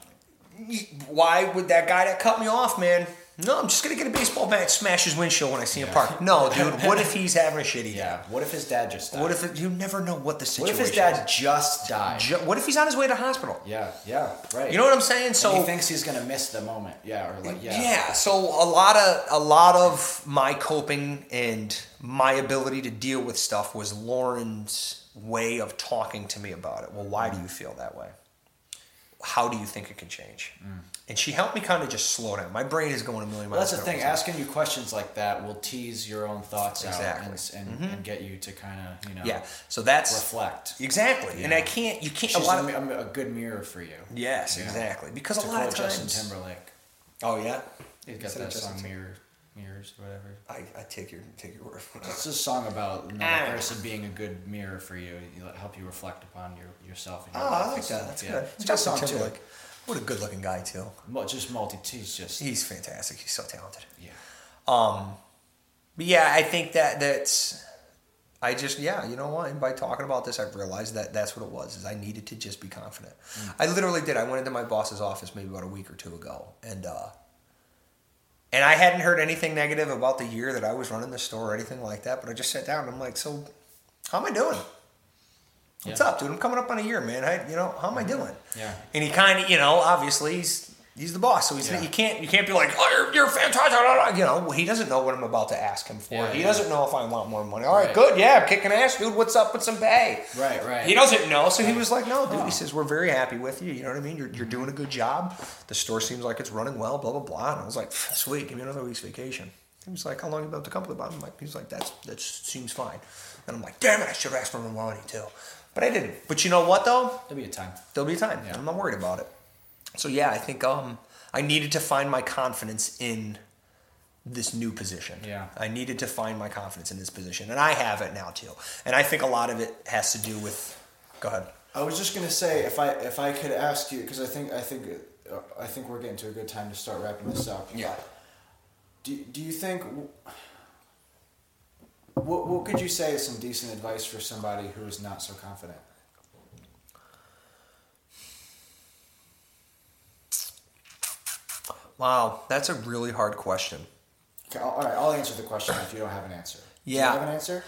why would that guy that cut me off, man? No, I'm just gonna get a baseball bat, smash his windshield when I see him Yeah. park. No, dude. What if he's having a shitty day? Yeah. What if his dad just died? What if it, you never know what the situation? Is? What if his dad just died? Ju- What if he's on his way to hospital? yeah. Yeah. Right. You know what I'm saying? And So he thinks he's gonna miss the moment. Yeah. Or like yeah. Yeah. So a lot of a lot of my coping and my ability to deal with stuff was Lauren's way of talking to me about it. Well, why do you feel that way? How do you think it can change? Mm. And she helped me kind of just slow down. My brain is going a million miles. Well, that's the thing. Asking you questions like that will tease your own thoughts Exactly. out and, and, and get you to kind of you know Yeah. So that's reflect. exactly. And I can't. You can't. She's a lot of, a, a good mirror for you. yes, Yeah. exactly. Because To a lot of quote Justin. Timberlake. Oh yeah. He's got that song Tim- "Mirror, Mirrors" or whatever. I, I take your take your word for it. It's a song about another Ah. person being a good mirror for you. You help you reflect upon your yourself. And Oh, your I life like that. That's yeah. good. It's a good song Timberlake. too. What a good looking guy too. Well, just multi. He's just He's fantastic. He's so talented. yeah. Um, but yeah, I think that that's. I just yeah, you know what? And by talking about this, I've realized that that's what it was. Is I needed to just be confident. I literally did. I went into my boss's office maybe about a week or two ago, and uh, and I hadn't heard anything negative about the year that I was running the store or anything like that. But I just sat down and I'm like, so how am I doing? What's Yeah. up, dude? I'm coming up on a year, man. I, you know, how am I mm-hmm. doing? Yeah. And he kind of, you know, obviously he's he's the boss, so he's Yeah. you can't you can't be like, oh, you're, you're fantastic. You know, he doesn't know what I'm about to ask him for. Yeah, he doesn't know if I want more money. All right, Right. good, yeah, I'm kicking ass, dude. What's up with some pay? Right, right. He doesn't know, so he was like, no, dude. Oh. He says we're very happy with you. You know what I mean? You're, you're mm-hmm. doing a good job. The store seems like it's running well. Blah blah blah. And I was like, sweet, give me another week's vacation. He was like, how long you been with the company? About? I'm like, he's like, that's that seems fine. And I'm like, damn it, I should have asked for more money too. But I didn't. But you know what though? There'll be a time. There'll be a time. Yeah. I'm not worried about it. So yeah, I think um I needed to find my confidence in this new position. Yeah. I needed to find my confidence in this position, and I have it now too. And I think a lot of it has to do with. Go ahead. I was just gonna say if I if I could ask you because I think I think uh, I think we're getting to a good time to start wrapping this up. Yeah. Do Do you think what what could you say is some decent advice for somebody who is not so confident? Wow, that's a really hard question. Okay, all right, I'll answer the question if you don't have an answer. Do Yeah. you have an answer?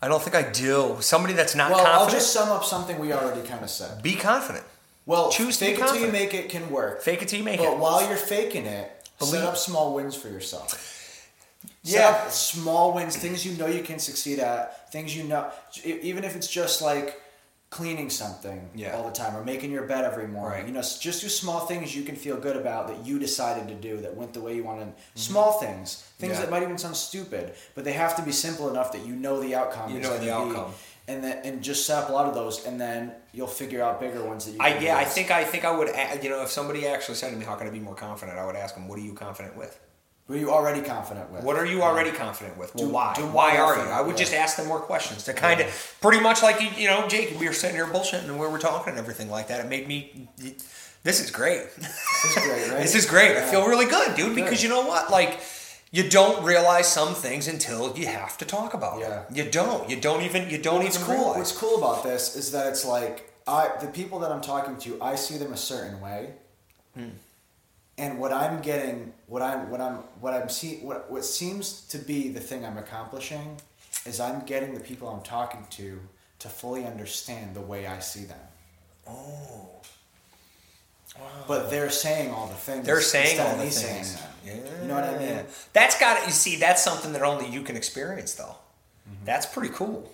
I don't think I do. Somebody that's not Well, I'll just sum up something we already kind of said. be confident. Well, Choose fake it till you make it can work. Fake it till you make But it. But while you're faking it, Believe- set up small wins for yourself. Yeah. small wins, things you know you can succeed at, things you know, even if it's just like cleaning something Yeah. all the time or making your bed every morning. Right. You know, just do small things you can feel good about that you decided to do that went the way you wanted. Mm-hmm. Small things, things Yeah. that might even sound stupid, but they have to be simple enough that you know the outcome. You know the be, outcome. and then and just set up a lot of those, and then you'll figure out bigger ones that you. I yeah, I think I think I would. You know, if somebody actually said to me, "How can I be more confident?" I would ask them, "What are you confident with?" Were you already confident with? What are you already confident with? Well, Do- why? do why are you? I would yeah. just ask them more questions to kind of, pretty much like you, you know, Jake. We were sitting here bullshitting and we were talking and everything like that. It made me. This is great. This is great, right? this is great. I feel really good, dude. Because you know what? Like, you don't realize some things until you have to talk about Yeah. them. You don't. You don't even. You don't what's even cool, realize. what's cool about this is that it's like I the people that I'm talking to, I see them a certain way, Hmm. And what I'm getting, what I'm what I'm what I'm seeing, what what seems to be the thing I'm accomplishing is I'm getting the people I'm talking to to fully understand the way I see them. Oh. Wow. But they're saying all the things. They're saying all the things. Yeah. You know what I mean? That's got You see, that's something that only you can experience, though. Mm-hmm. That's pretty cool.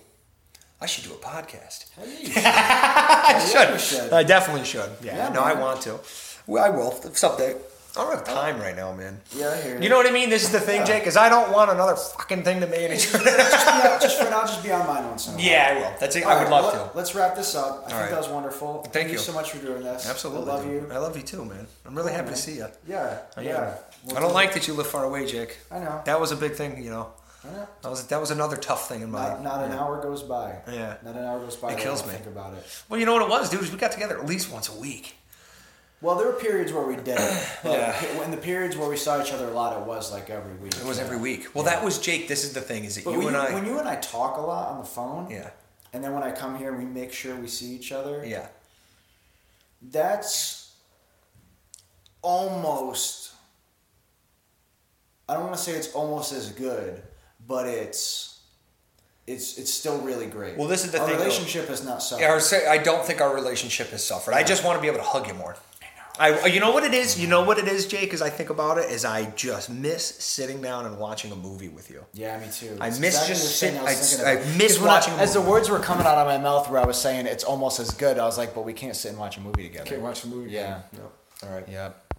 I should do a podcast. You should. I should. should. I definitely should. Yeah, Yeah, no, I want to. Well, I will someday. I don't have time right now, man. Yeah, I hear you. You know what I mean? This is the thing, Yeah. Jake, is I don't want another fucking thing to manage. just, just for now, just be on mine once in a while. yeah, I will. That's it. I would love to. Let's wrap this up. I think right. that was wonderful. Thank you you. so much for doing this. Absolutely. I love dude. you. I love you too, man. I'm really happy to see you. Yeah. I yeah. We'll I don't do- like that you live far away, Jake. I know. That was a big thing, you know. I know. That was that was another tough thing in my. Not, not an hour goes by. Yeah. Not an hour goes by. It that I kills don't me. Think about it. Well, you know what it was, dude. Is we got together at least once a week. Well, there were periods where we did. But Yeah. In the periods where we saw each other a lot, it was like every week. It was Yeah. every week. Well, that was Jake. This is the thing: is that But you and you, I. when you and I talk a lot on the phone, yeah. and then when I come here, we make sure we see each other. Yeah. That's almost. I don't want to say it's almost as good, but it's. It's, it's still really great. Well, this is the Our thing, though. relationship is not suffered. Yeah, I don't think our relationship has suffered. I just want to be able to hug you more. I, you know what it is. You know what it is, Jake. As I think about it, is I just miss sitting down and watching a movie with you. Yeah, me too. I It's miss exactly just the thing sit- I, was I- I miss 'Cause when I- watching as the words were coming out of my mouth, where I was saying it's almost as good, I was like, "But we can't sit and watch a movie together." Can't watch a movie. Yeah. No. All right. Yep.